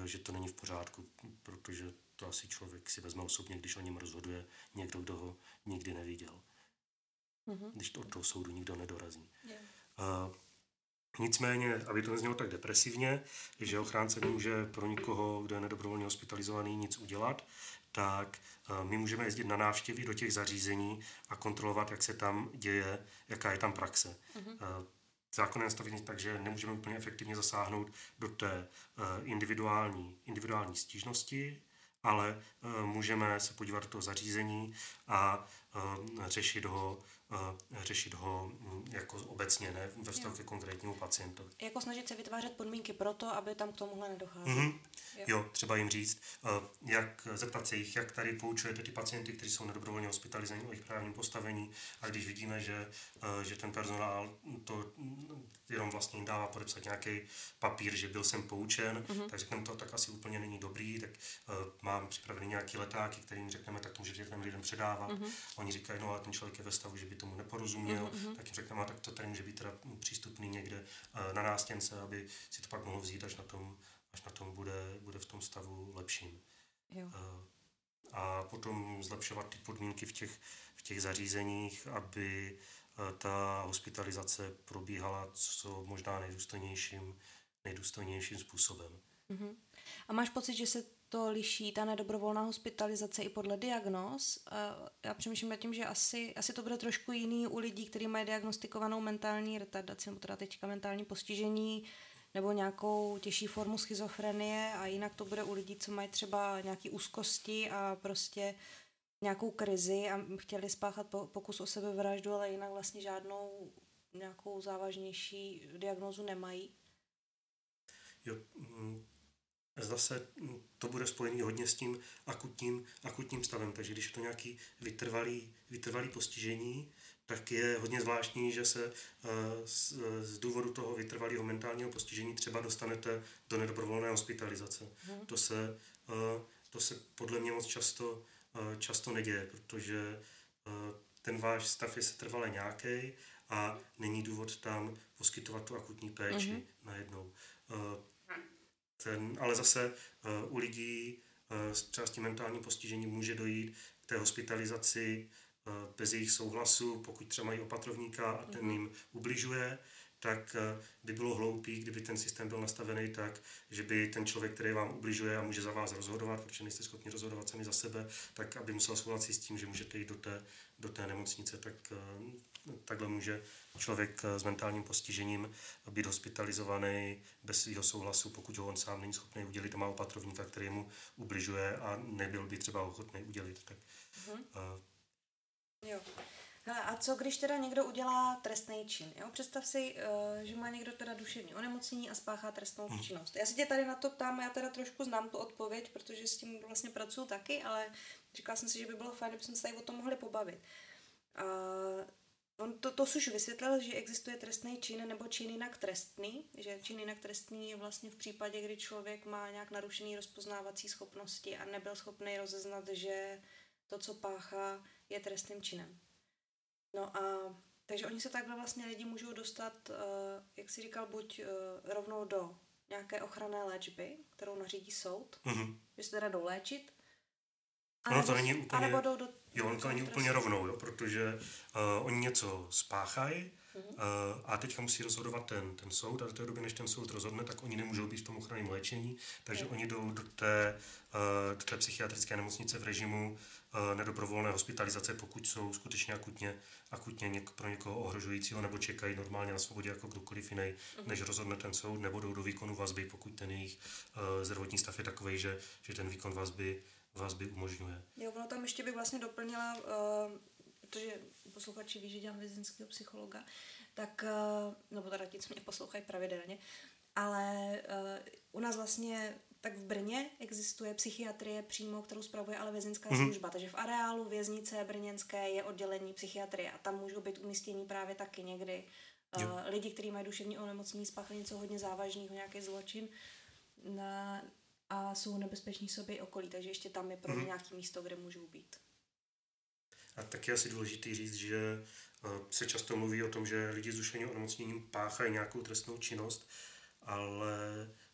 Speaker 2: že to není v pořádku, protože to asi člověk si vezme osobně, když o něm rozhoduje někdo, kdo ho nikdy neviděl. Mm-hmm. Když to od toho soudu nikdo nedorazí. Yeah. Uh, nicméně, aby to neznělo tak depresivně, že ochránce nemůže pro nikoho, kdo je nedobrovolně hospitalizovaný, nic udělat, tak uh, my můžeme jezdit na návštěvy do těch zařízení a kontrolovat, jak se tam děje, jaká je tam praxe. Mm-hmm. Zákon je nastavený tak, že nemůžeme úplně efektivně zasáhnout do té eh, individuální, individuální stížnosti, ale eh, můžeme se podívat do toho zařízení a eh, řešit ho řešit ho mm, jako obecně, ne ve vztahu ke konkrétnímu pacientovi.
Speaker 1: Jako snažit se vytvářet podmínky pro to, aby tam k tomuhle nedocházelo. Mm-hmm.
Speaker 2: Jo. jo, třeba jim říct, jak zeptat se jich, jak tady poučujete ty pacienty, kteří jsou nedobrovolně hospitalizovaní o jejich právním postavení a když vidíme, že, že ten personál to jenom vlastně jim dává podepsat nějaký papír, že byl jsem poučen, mm-hmm. tak řekneme to tak asi úplně není dobrý, tak uh, mám připravený nějaký letáky, kterým řekneme, tak to můžete těm lidem předávat. Mm-hmm. Oni říkají, no ale ten člověk je ve stavu, že by tomu neporozuměl, mm-hmm. tak jim řekneme, tak to tady může být teda přístupný někde uh, na nástěnce, aby si to pak mohl vzít, až na tom, až na tom bude, bude v tom stavu lepším. Jo. Uh, a potom zlepšovat ty podmínky v těch, v těch zařízeních, aby ta hospitalizace probíhala co možná nejdůstojnějším, nejdůstojnějším způsobem.
Speaker 1: Uh-huh. A máš pocit, že se to liší, ta nedobrovolná hospitalizace i podle diagnóz? Já přemýšlím nad tím, že asi, asi to bude trošku jiný u lidí, kteří mají diagnostikovanou mentální retardaci, nebo teda teďka mentální postižení, nebo nějakou těžší formu schizofrenie a jinak to bude u lidí, co mají třeba nějaké úzkosti a prostě nějakou krizi a chtěli spáchat pokus o sebevraždu, ale jinak vlastně žádnou nějakou závažnější diagnózu nemají?
Speaker 2: Jo, mm, zase to bude spojený hodně s tím akutním, akutním stavem. Takže když je to nějaký vytrvalý, vytrvalý postižení, tak je hodně zvláštní, že se z, z důvodu toho vytrvalého mentálního postižení třeba dostanete do nedobrovolné hospitalizace. Hmm. To, se, to se podle mě moc často, často neděje, protože ten váš stav je setrvale nějaký a není důvod tam poskytovat tu akutní péči mm-hmm. najednou. Ten, ale zase u lidí s třeba s tím mentálním postižením může dojít k té hospitalizaci bez jejich souhlasu, pokud třeba mají opatrovníka a ten mhm. jim ubližuje, tak by bylo hloupý, kdyby ten systém byl nastavený tak, že by ten člověk, který vám ubližuje a může za vás rozhodovat, protože nejste schopni rozhodovat sami za sebe, tak aby musel souhlasit s tím, že můžete jít do té, do té nemocnice, tak takhle může člověk s mentálním postižením být hospitalizovaný bez svého souhlasu, pokud ho on sám není schopný udělit a má opatrovníka, který mu ubližuje a nebyl by třeba ochotný udělit. Tak, uh-huh. uh,
Speaker 1: jo. Hele, a co když teda někdo udělá trestný čin? Jo? Představ si, uh, že má někdo teda duševní onemocnění a spáchá trestnou hmm. činnost. Já se tě tady na to ptám, já teda trošku znám tu odpověď, protože s tím vlastně pracuji taky, ale říkala jsem si, že by bylo fajn, kdybychom se tady o tom mohli pobavit. Uh, On to, to už vysvětlil, že existuje trestný čin nebo čin jinak trestný, že čin jinak trestný je vlastně v případě, kdy člověk má nějak narušený rozpoznávací schopnosti a nebyl schopný rozeznat, že to, co páchá, je trestným činem. No a takže oni se takhle vlastně lidi můžou dostat, uh, jak si říkal, buď uh, rovnou do nějaké ochranné léčby, kterou nařídí soud, mm-hmm. že se teda jdou léčit,
Speaker 2: ono to není úplně, jdou do, jo, ono to není úplně rovnou, jo, protože uh, oni něco spáchají, Uh, a teďka musí rozhodovat ten, ten soud a do té doby, než ten soud rozhodne, tak oni nemůžou být v tom ochranném léčení, takže mm. oni jdou do té, uh, do té psychiatrické nemocnice v režimu uh, nedobrovolné hospitalizace, pokud jsou skutečně akutně, akutně něk, pro někoho ohrožujícího nebo čekají normálně na svobodě jako kdokoliv jiný, mm. než rozhodne ten soud, nebo jdou do výkonu vazby, pokud ten jejich uh, zdravotní stav je takový, že, že ten výkon vazby vazby umožňuje.
Speaker 1: Jo, ono tam ještě bych vlastně doplnila, uh, protože posluchači ví, že dělám vězeňského psychologa, tak, uh, nebo teda ti, co mě poslouchají pravidelně, ale uh, u nás vlastně tak v Brně existuje psychiatrie přímo, kterou spravuje ale vězeňská mm-hmm. služba. Takže v areálu věznice brněnské je oddělení psychiatrie a tam můžou být umístění právě taky někdy uh, lidi, kteří mají duševní onemocnění, spáchali něco hodně závažného, nějaký zločin, na, a jsou nebezpeční sobě i okolí, takže ještě tam je pro ně mm. nějaké místo, kde můžou být.
Speaker 2: A taky je asi důležité říct, že eh, se často mluví o tom, že lidi s duševním onemocněním páchají nějakou trestnou činnost, ale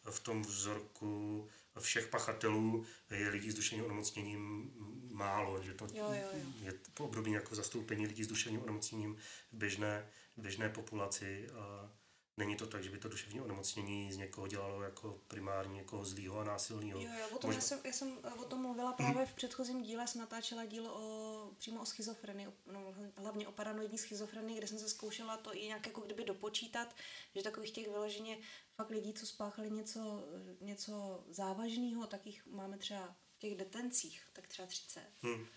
Speaker 2: v tom vzorku všech pachatelů je lidí s duševním onemocněním málo, že to
Speaker 1: jo, jo, jo.
Speaker 2: je obdobně jako zastoupení lidí s duševním onemocněním v běžné, běžné populaci. A Není to tak, že by to duševní onemocnění z někoho dělalo jako primárně někoho zlýho a násilného.
Speaker 1: Jo, jo, o tom Možná... já, jsem, já jsem o tom mluvila právě v předchozím díle, jsem natáčela díl o, přímo o schizofrenii, no, hlavně o paranoidní schizofrenii, kde jsem se zkoušela to i nějak jako kdyby dopočítat, že takových těch vyloženě fakt lidí, co spáchali něco, něco závažného, tak jich máme třeba v těch detencích, tak třeba 30. Hmm.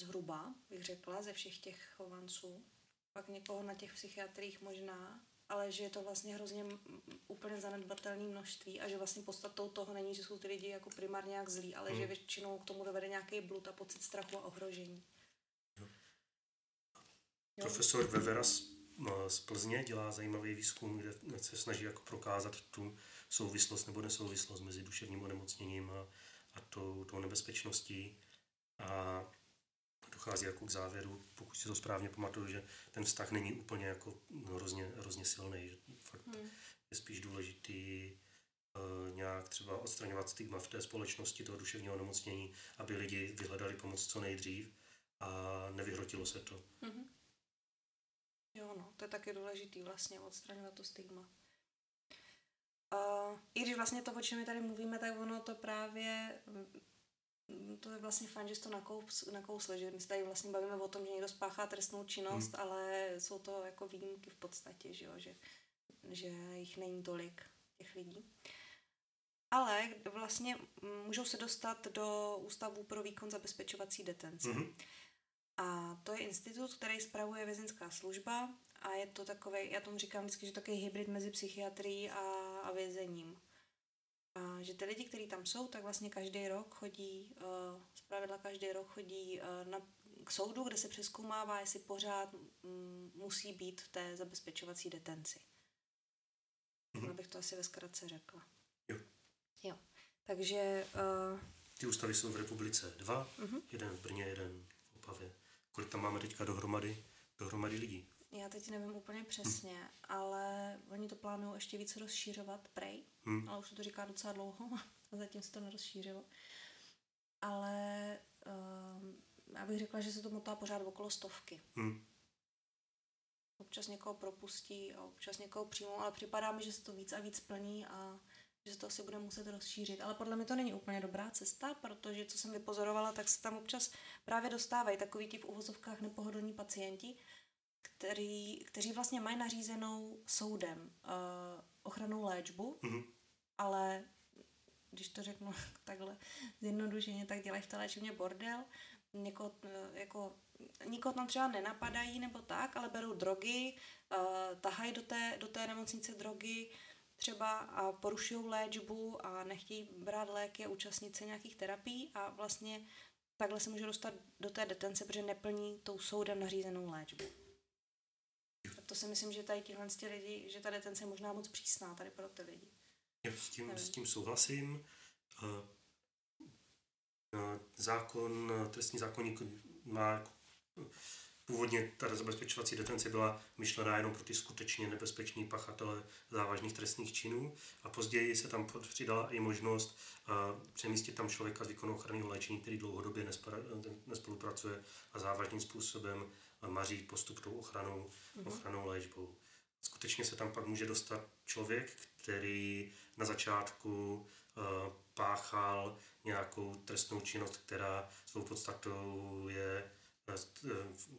Speaker 1: Zhruba, bych řekla, ze všech těch chovanců. Pak někoho na těch psychiatrích možná, ale že je to vlastně hrozně úplně zanedbatelné množství a že vlastně podstatou toho není, že jsou ty lidi jako primárně nějak zlí, ale hmm. že většinou k tomu dovede nějaký blud a pocit strachu a ohrožení. Jo.
Speaker 2: Profesor Vevera z, z Plzně dělá zajímavý výzkum, kde se snaží jako prokázat tu souvislost nebo nesouvislost mezi duševním onemocněním a, a tou, tou nebezpečností. A dochází jako k závěru, pokud si to správně pamatuju, že ten vztah není úplně jako hrozně, hrozně silný, že fakt hmm. je spíš důležitý uh, nějak třeba odstraňovat stigma v té společnosti toho duševního onemocnění, aby lidi vyhledali pomoc co nejdřív a nevyhrotilo se to. Mm-hmm.
Speaker 1: Jo, no, to je taky důležitý vlastně odstraňovat to stigma. Uh, I když vlastně to, o čem my tady mluvíme, tak ono to právě to je vlastně fajn, že jsi to nakous, nakousli, že my se tady vlastně bavíme o tom, že někdo spáchá trestnou činnost, hmm. ale jsou to jako výjimky v podstatě, že, jo? Že, že jich není tolik, těch lidí. Ale vlastně můžou se dostat do Ústavu pro výkon zabezpečovací detence. Hmm. A to je institut, který spravuje vězeňská služba a je to takový, já tomu říkám vždycky, že to takový hybrid mezi psychiatrií a, a vězením. A že ty lidi, kteří tam jsou, tak vlastně každý rok chodí, uh, zpravidla každý rok chodí uh, na, k soudu, kde se přeskoumává, jestli pořád um, musí být v té zabezpečovací detenci. Mm-hmm. Abych to asi ve zkratce řekla.
Speaker 2: Jo.
Speaker 1: Jo. Takže... Uh,
Speaker 2: Ty ústavy jsou v republice dva, mm-hmm. jeden v Brně, jeden v Opavě. Kolik tam máme teďka dohromady, dohromady lidí?
Speaker 1: Já teď nevím úplně přesně, hmm. ale oni to plánují ještě více rozšířovat, prej, hmm. ale už to říká docela dlouho a zatím se to nerozšířilo. Ale uh, já bych řekla, že se to motá pořád okolo stovky. Hmm. Občas někoho propustí a občas někoho přijmou, ale připadá mi, že se to víc a víc plní a že se to asi bude muset rozšířit. Ale podle mě to není úplně dobrá cesta, protože co jsem vypozorovala, tak se tam občas právě dostávají takový ti v uvozovkách nepohodlní pacienti, který, kteří vlastně mají nařízenou soudem uh, ochranou léčbu, mm-hmm. ale když to řeknu takhle zjednodušeně, tak dělají v té léčebně bordel. Někoho, uh, jako, nikoho tam třeba nenapadají nebo tak, ale berou drogy, uh, tahají do té, do té nemocnice drogy, třeba a porušují léčbu a nechtějí brát léky a účastnit se nějakých terapií a vlastně takhle se může dostat do té detence, protože neplní tou soudem nařízenou léčbu to si myslím, že tady tihle lidi, že ta detence je možná moc přísná tady pro ty lidi.
Speaker 2: Já s tím, s tím souhlasím. Zákon, trestní zákonník má Původně ta zabezpečovací detence byla myšlená jenom pro ty skutečně nebezpečný pachatele závažných trestných činů a později se tam přidala i možnost přemístit tam člověka z výkonu ochranného léčení, který dlouhodobě nespolupracuje a závažným způsobem maří postup tou ochranou, mm-hmm. ochranou léčbou. Skutečně se tam pak může dostat člověk, který na začátku uh, páchal nějakou trestnou činnost, která svou podstatou je eh,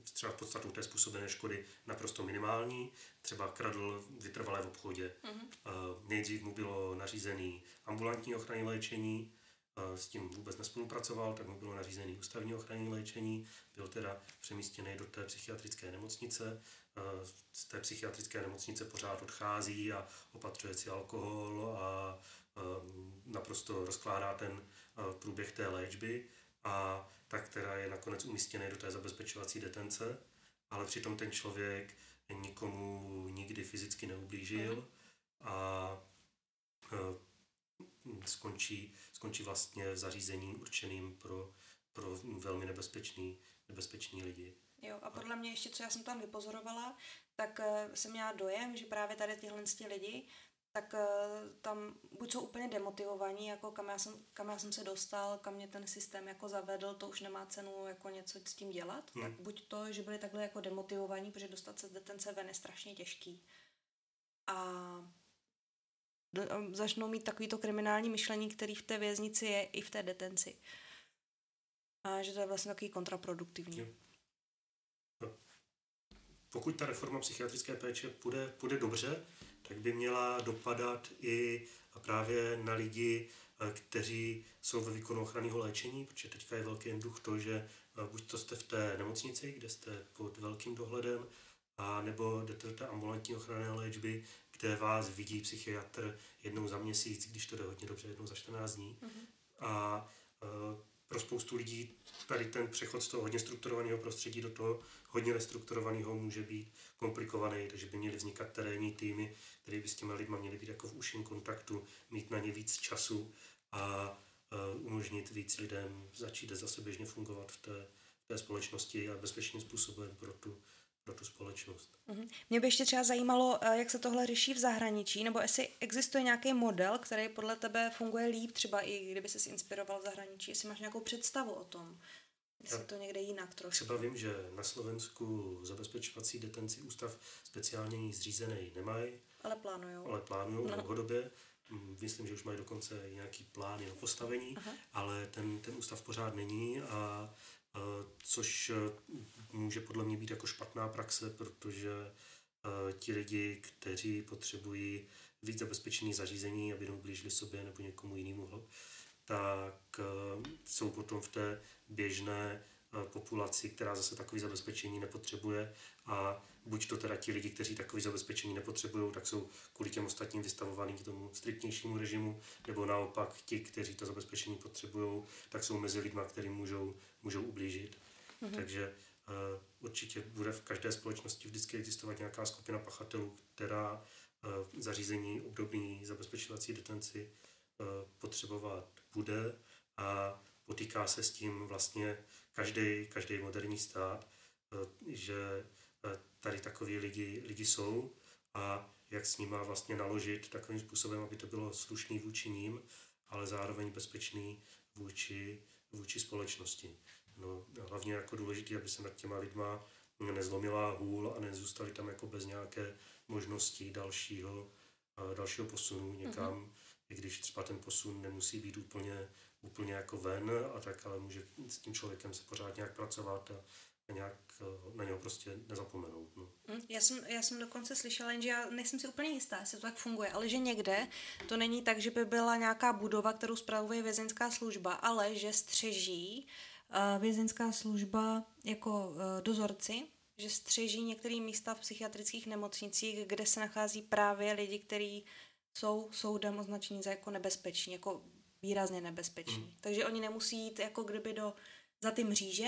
Speaker 2: třeba podstatou té způsobené škody naprosto minimální. Třeba kradl vytrvalé v obchodě. Mm-hmm. Nejdřív mu bylo nařízený ambulantní ochranné léčení, s tím vůbec nespolupracoval, tak mu bylo nařízený ústavní ochranné léčení, byl teda přemístěný do té psychiatrické nemocnice, z té psychiatrické nemocnice pořád odchází a opatřuje si alkohol a naprosto rozkládá ten průběh té léčby. A tak teda je nakonec umístěný do té zabezpečovací detence, ale přitom ten člověk nikomu nikdy fyzicky neublížil. Mhm. a skončí, skončí vlastně v zařízení určeným pro, pro velmi nebezpečný, nebezpečný lidi.
Speaker 1: Jo, a podle mě ještě, co já jsem tam vypozorovala, tak uh, jsem měla dojem, že právě tady tyhle lidi, tak uh, tam buď jsou úplně demotivovaní, jako kam já, jsem, kam já jsem se dostal, kam mě ten systém jako zavedl, to už nemá cenu jako něco s tím dělat, hmm. tak buď to, že byli takhle jako demotivovaní, protože dostat se z detence ven je strašně těžký. A začnou mít takovýto kriminální myšlení, který v té věznici je i v té detenci. A že to je vlastně takový kontraproduktivní.
Speaker 2: No. Pokud ta reforma psychiatrické péče půjde, půjde dobře, tak by měla dopadat i právě na lidi, eh, kteří jsou ve výkonu ochranného léčení, protože teďka je velký duch to, že eh, buď to jste v té nemocnici, kde jste pod velkým dohledem, a nebo jdete do té ambulantní ochranné léčby, kde vás vidí psychiatr jednou za měsíc, když to jde hodně dobře, jednou za 14 dní. Mm-hmm. A uh, pro spoustu lidí tady ten přechod z toho hodně strukturovaného prostředí do toho hodně restrukturovaného může být komplikovaný, takže by měly vznikat terénní týmy, které by s těma lidma měly být jako v užším kontaktu, mít na ně víc času a uh, umožnit víc lidem začít zase běžně fungovat v té, v té společnosti a bezpečným způsobem pro tu, pro tu společnost.
Speaker 1: Mm-hmm. Mě by ještě třeba zajímalo, eh, jak se tohle řeší v zahraničí, nebo jestli existuje nějaký model, který podle tebe funguje líp, třeba i kdyby se inspiroval v zahraničí, jestli máš nějakou představu o tom, jestli to někde jinak trošku.
Speaker 2: Třeba vím, že na Slovensku zabezpečovací detenci ústav speciálně zřízený nemají.
Speaker 1: Ale plánujou.
Speaker 2: Ale plánujou no. dlouhodobě. Mm, myslím, že už mají dokonce nějaký plán jeho postavení, Aha. ale ten, ten ústav pořád není a což eh, může podle mě být jako špatná praxe, protože eh, ti lidi, kteří potřebují víc zabezpečených zařízení, aby neublížili sobě nebo někomu jinému, tak eh, jsou potom v té běžné populaci, která zase takový zabezpečení nepotřebuje a buď to teda ti lidi, kteří takový zabezpečení nepotřebují, tak jsou kvůli těm ostatním vystavovaní k tomu striktnějšímu režimu, nebo naopak ti, kteří to zabezpečení potřebují, tak jsou mezi lidmi, kterým můžou, můžou ublížit. Mm-hmm. Takže uh, určitě bude v každé společnosti vždycky existovat nějaká skupina pachatelů, která uh, zařízení obdobný zabezpečovací detenci uh, potřebovat bude a potýká se s tím vlastně každý, každý moderní stát, že tady takový lidi, lidi jsou a jak s nima vlastně naložit takovým způsobem, aby to bylo slušný vůči ním, ale zároveň bezpečný vůči, vůči společnosti. No, hlavně jako důležité, aby se nad těma lidma nezlomila hůl a nezůstali tam jako bez nějaké možnosti dalšího, dalšího posunu někam, mm-hmm. i když třeba ten posun nemusí být úplně, úplně jako ven a tak, ale může s tím člověkem se pořád nějak pracovat a, a nějak eh, na něho prostě nezapomenout. No.
Speaker 1: Hm, já, jsem, já jsem dokonce slyšela, jenže já nejsem si úplně jistá, jestli to tak funguje, ale že někde to není tak, že by byla nějaká budova, kterou spravuje vězeňská služba, ale že střeží uh, vězeňská služba jako uh, dozorci, že střeží některé místa v psychiatrických nemocnicích, kde se nachází právě lidi, kteří jsou soudem označení za jako nebezpeční, jako výrazně nebezpeční. Mm. Takže oni nemusí jít jako kdyby do za ty mříže,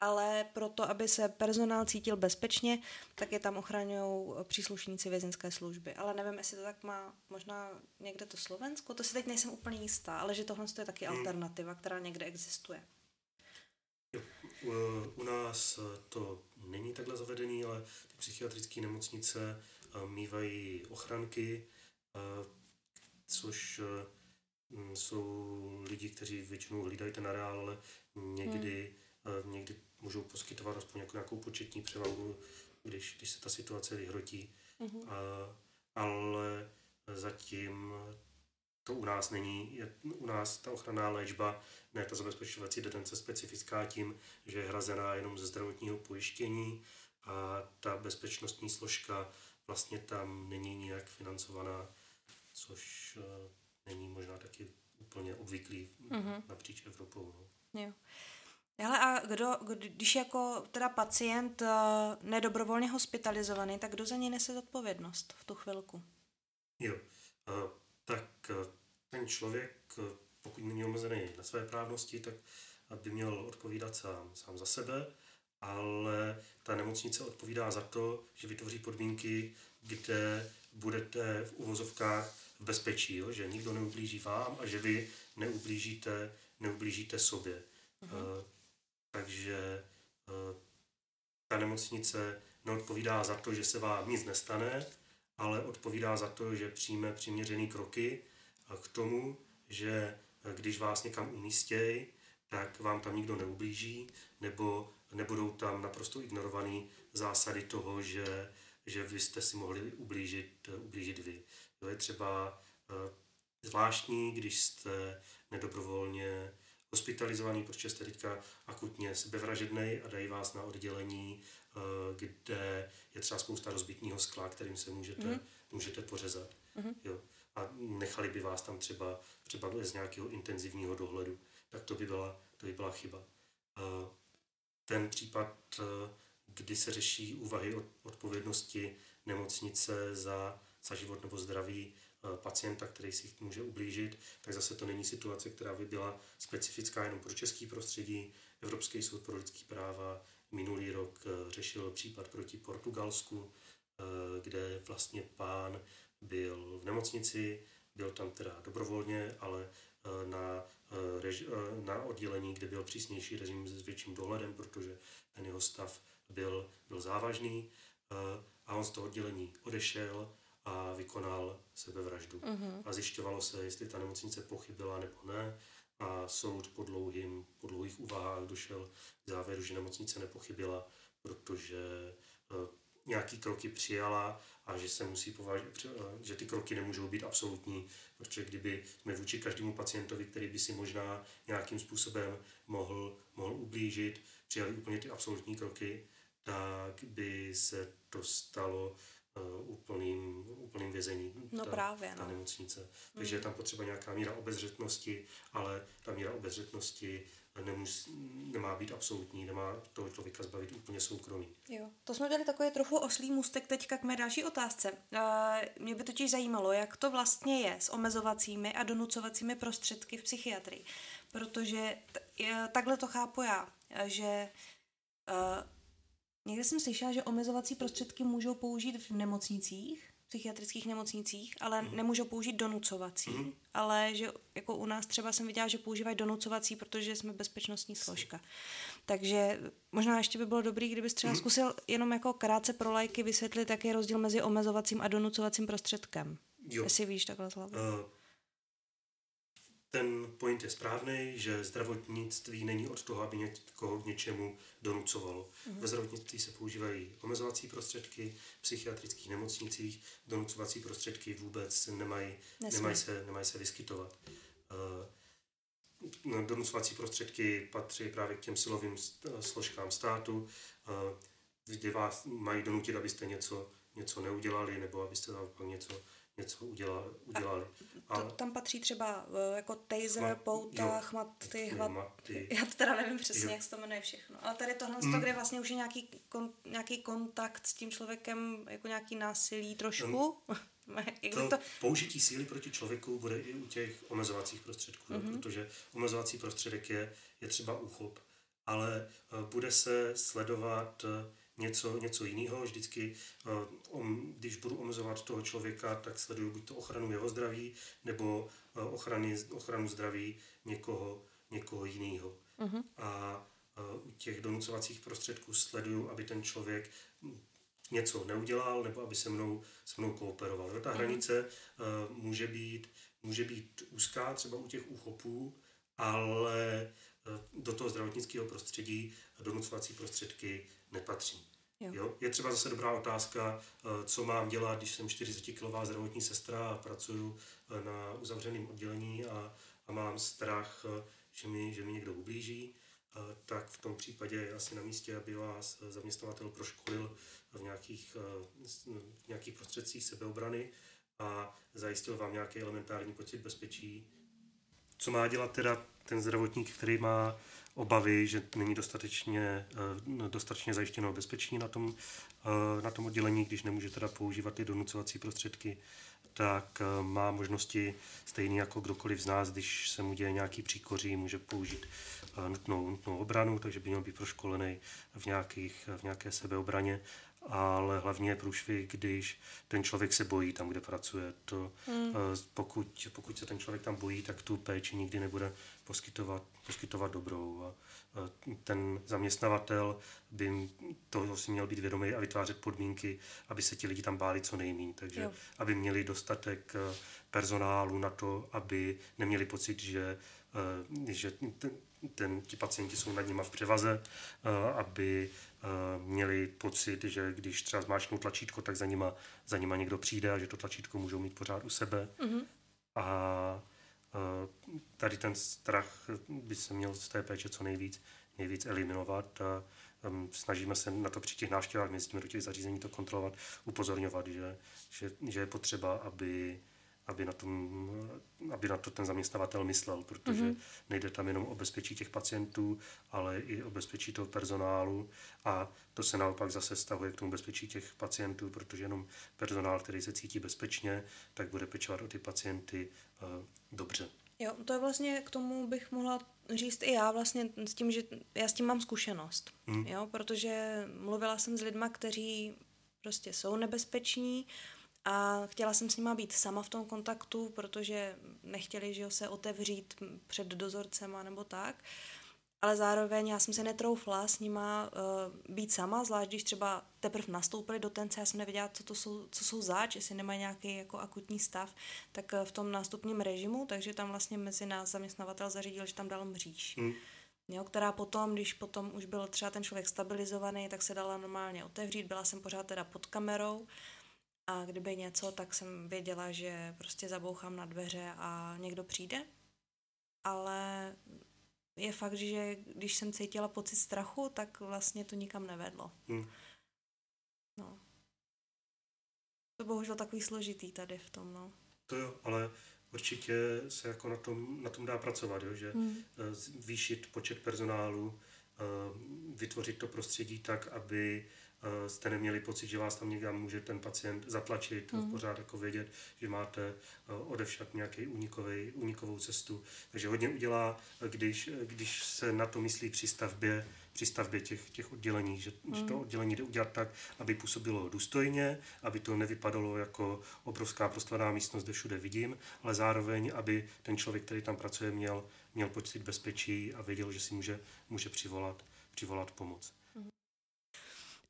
Speaker 1: ale proto, aby se personál cítil bezpečně, tak je tam ochraňují příslušníci vězenské služby. Ale nevím, jestli to tak má možná někde to Slovensko, to si teď nejsem úplně jistá, ale že tohle je taky hmm. alternativa, která někde existuje.
Speaker 2: Jo, u nás to není takhle zavedený, ale ty psychiatrické nemocnice eh, mývají ochranky, eh, což eh, jsou lidi, kteří většinou hlídají ten areál, ale někdy, hmm. někdy můžou poskytovat aspoň jako nějakou početní převahu, když, když se ta situace vyhrotí. Mm-hmm. A, ale zatím to u nás není. Je, u nás ta ochranná léčba, ne ta zabezpečovací detence specifická tím, že je hrazená jenom ze zdravotního pojištění a ta bezpečnostní složka vlastně tam není nijak financovaná, což uh, není možná taky úplně obvyklý mm-hmm. napříč Evropou. No.
Speaker 1: Jo. Ale a kdo, když jako teda pacient uh, nedobrovolně hospitalizovaný, tak kdo za něj nese zodpovědnost v tu chvilku?
Speaker 2: Jo, tak uh, ten člověk, uh, pokud není omezený na své právnosti, tak by měl odpovídat sám, sám za sebe, ale ta nemocnice odpovídá za to, že vytvoří podmínky, kde budete v uvozovkách v bezpečí, jo? že nikdo neublíží vám a že vy neublížíte, neublížíte sobě. Uh-huh. Takže eh, ta nemocnice neodpovídá za to, že se vám nic nestane, ale odpovídá za to, že přijme přiměřený kroky k tomu, že eh, když vás někam umístějí, tak vám tam nikdo neublíží, nebo nebudou tam naprosto ignorované zásady toho, že, že vy jste si mohli ublížit, ublížit vy. To je třeba zvláštní, když jste nedobrovolně hospitalizovaný, protože jste teďka akutně sebevražedný a dají vás na oddělení, eh, kde je třeba spousta rozbitního skla, kterým se můžete, mm. můžete pořezat. Mm. Jo. A nechali by vás tam třeba, třeba z nějakého intenzivního dohledu. Tak to by byla, to by byla chyba. Eh, ten případ, eh, kdy se řeší úvahy od odpovědnosti nemocnice za, za život nebo zdraví Eh, pacienta, který si může ublížit, tak zase to není situace, která by byla specifická jenom pro český prostředí. Evropský soud pro lidský práva minulý rok eh, řešil případ proti Portugalsku, eh, kde vlastně pán byl v nemocnici, byl tam teda dobrovolně, ale na, reži, na oddělení, kde byl přísnější režim s větším dohledem, protože ten jeho stav byl, byl závažný a on z toho oddělení odešel a vykonal sebevraždu. Uh-huh. A zjišťovalo se, jestli ta nemocnice pochybila nebo ne. A soud po, dlouhým, po dlouhých úvahách došel k závěru, že nemocnice nepochybila, protože uh, nějaký kroky přijala a že se musí považovat, uh, že ty kroky nemůžou být absolutní, protože kdyby jsme vůči každému pacientovi, který by si možná nějakým způsobem mohl, mohl ublížit, přijali úplně ty absolutní kroky, tak by se to stalo úplným, úplným vězení,
Speaker 1: no
Speaker 2: ta,
Speaker 1: právě,
Speaker 2: ta
Speaker 1: no.
Speaker 2: nemocnice. Takže je tam potřeba nějaká míra obezřetnosti, ale ta míra obezřetnosti nemus, nemá být absolutní, nemá toho člověka zbavit úplně soukromí.
Speaker 1: Jo, to jsme dali takový trochu oslý můstek teďka k mé další otázce. Uh, mě by totiž zajímalo, jak to vlastně je s omezovacími a donucovacími prostředky v psychiatrii. Protože t- je, takhle to chápu já, že uh, někde jsem slyšela, že omezovací prostředky můžou použít v nemocnicích, psychiatrických nemocnicích, ale mm. nemůžou použít donucovací. Mm. Ale že jako u nás třeba jsem viděla, že používají donucovací, protože jsme bezpečnostní složka. Takže možná ještě by bylo dobrý, kdybys třeba mm. zkusil jenom jako krátce pro lajky vysvětlit, jaký je rozdíl mezi omezovacím a donucovacím prostředkem.
Speaker 2: Jo.
Speaker 1: Jestli víš takhle z hlavy.
Speaker 2: Uh, ten point je správný, že zdravotnictví není od toho, aby někoho k něčemu donucovalo. Mm. Ve zdravotnictví se používají omezovací prostředky, v psychiatrických nemocnicích donucovací prostředky vůbec nemají, nemají, se, nemají se vyskytovat. Uh, donucovací prostředky patří právě k těm silovým složkám státu, uh, kde vás mají donutit, abyste něco, něco neudělali, nebo abyste naopak něco něco udělali. udělali.
Speaker 1: A to, tam patří třeba uh, jako taser, chmat, pouta, jo, chmaty, chmaty. Já to teda nevím přesně, jo. jak se to jmenuje všechno. Ale tady tohle, mm. to, kde vlastně už je nějaký, kon, nějaký kontakt s tím člověkem, jako nějaký násilí trošku.
Speaker 2: Mm. to, to použití síly proti člověku bude i u těch omezovacích prostředků, mm-hmm. protože omezovací prostředek je, je třeba úchop, ale uh, bude se sledovat uh, něco, něco jiného. Vždycky, eh, když budu omezovat toho člověka, tak sleduju buď to ochranu jeho zdraví, nebo eh, ochrany, ochranu zdraví někoho, někoho jiného. Uh-huh. A eh, u těch donucovacích prostředků sleduju, aby ten člověk něco neudělal, nebo aby se mnou, se mnou kooperoval. Ta uh-huh. hranice uh, může, být, může být úzká, třeba u těch úchopů, ale do toho zdravotnického prostředí donucovací prostředky nepatří. Jo. Jo? Je třeba zase dobrá otázka, eh, co mám dělat, když jsem 40-kilová zdravotní sestra a pracuji eh, na uzavřeném oddělení a, a mám strach, eh, že mi, že mi někdo ublíží, tak v tom případě je asi na místě, aby vás zaměstnavatel proškolil v nějakých, v nějakých prostředcích sebeobrany a zajistil vám nějaký elementární pocit bezpečí. Co má dělat teda ten zdravotník, který má obavy, že není dostatečně, eh, dostatečně zajištěno bezpečí na tom, eh, na tom oddělení, když nemůže teda používat ty donucovací prostředky, tak eh, má možnosti stejně jako kdokoliv z nás, když se mu děje nějaký příkoří, může použít nutnou, nutnou obranu, takže by měl být proškolený v, nějakých, v nějaké sebeobraně ale hlavně je průšvih, když ten člověk se bojí tam, kde pracuje. To, hmm. pokud, pokud se ten člověk tam bojí, tak tu péči nikdy nebude poskytovat, poskytovat dobrou. A ten zaměstnavatel by toho si měl být vědomý a vytvářet podmínky, aby se ti lidi tam báli co nejméně. Takže jo. aby měli dostatek eh, personálu na to, aby neměli pocit, že, eh, že ten, ten, ti pacienti jsou nad nima v převaze, eh, aby měli pocit, že když třeba zmáčknou tlačítko, tak za nima, za nima někdo přijde a že to tlačítko můžou mít pořád u sebe. Mm-hmm. A tady ten strach by se měl z té péče co nejvíc, nejvíc eliminovat a snažíme se na to při těch návštěvách, jezdíme do těch zařízení to kontrolovat, upozorňovat, že, že, že je potřeba, aby aby na, tom, aby na to ten zaměstnavatel myslel, protože mm-hmm. nejde tam jenom o bezpečí těch pacientů, ale i o bezpečí toho personálu a to se naopak zase stahuje k tomu bezpečí těch pacientů, protože jenom personál, který se cítí bezpečně, tak bude pečovat o ty pacienty uh, dobře.
Speaker 1: Jo, to je vlastně k tomu bych mohla říct i já vlastně s tím, že já s tím mám zkušenost, mm. jo, protože mluvila jsem s lidma, kteří prostě jsou nebezpeční, a chtěla jsem s nima být sama v tom kontaktu, protože nechtěli, že se otevřít před dozorcem nebo tak. Ale zároveň já jsem se netroufla s nima uh, být sama, zvlášť když třeba teprve nastoupili do tence, já jsem nevěděla, co to jsou, co jsou zač, jestli nemají nějaký jako akutní stav, tak uh, v tom nástupním režimu, takže tam vlastně mezi nás zaměstnavatel zařídil, že tam dal mříž. Hmm. Jo, která potom, když potom už byl třeba ten člověk stabilizovaný, tak se dala normálně otevřít, byla jsem pořád teda pod kamerou, a kdyby něco, tak jsem věděla, že prostě zabouchám na dveře a někdo přijde. Ale je fakt, že když jsem cítila pocit strachu, tak vlastně to nikam nevedlo. Hmm. No. To bohužel takový složitý tady v tom, no.
Speaker 2: To jo, ale určitě se jako na tom, na tom dá pracovat, jo? že hmm. zvýšit počet personálu, vytvořit to prostředí tak, aby Eh, jste neměli pocit, že vás tam někam může ten pacient zatlačit, mm. pořád jako vědět, že máte eh, odevšat nějaký unikový, unikovou cestu. Takže hodně udělá, když, když se na to myslí při stavbě, při stavbě těch, těch oddělení, že, mm. že to hmm. oddělení jde udělat tak, aby působilo důstojně, aby to nevypadalo jako obrovská prostlaná místnost, kde všude vidím, ale zároveň, aby ten člověk, který tam pracuje, měl, měl pocit bezpečí a věděl, že si může, může přivolat, přivolat pomoc.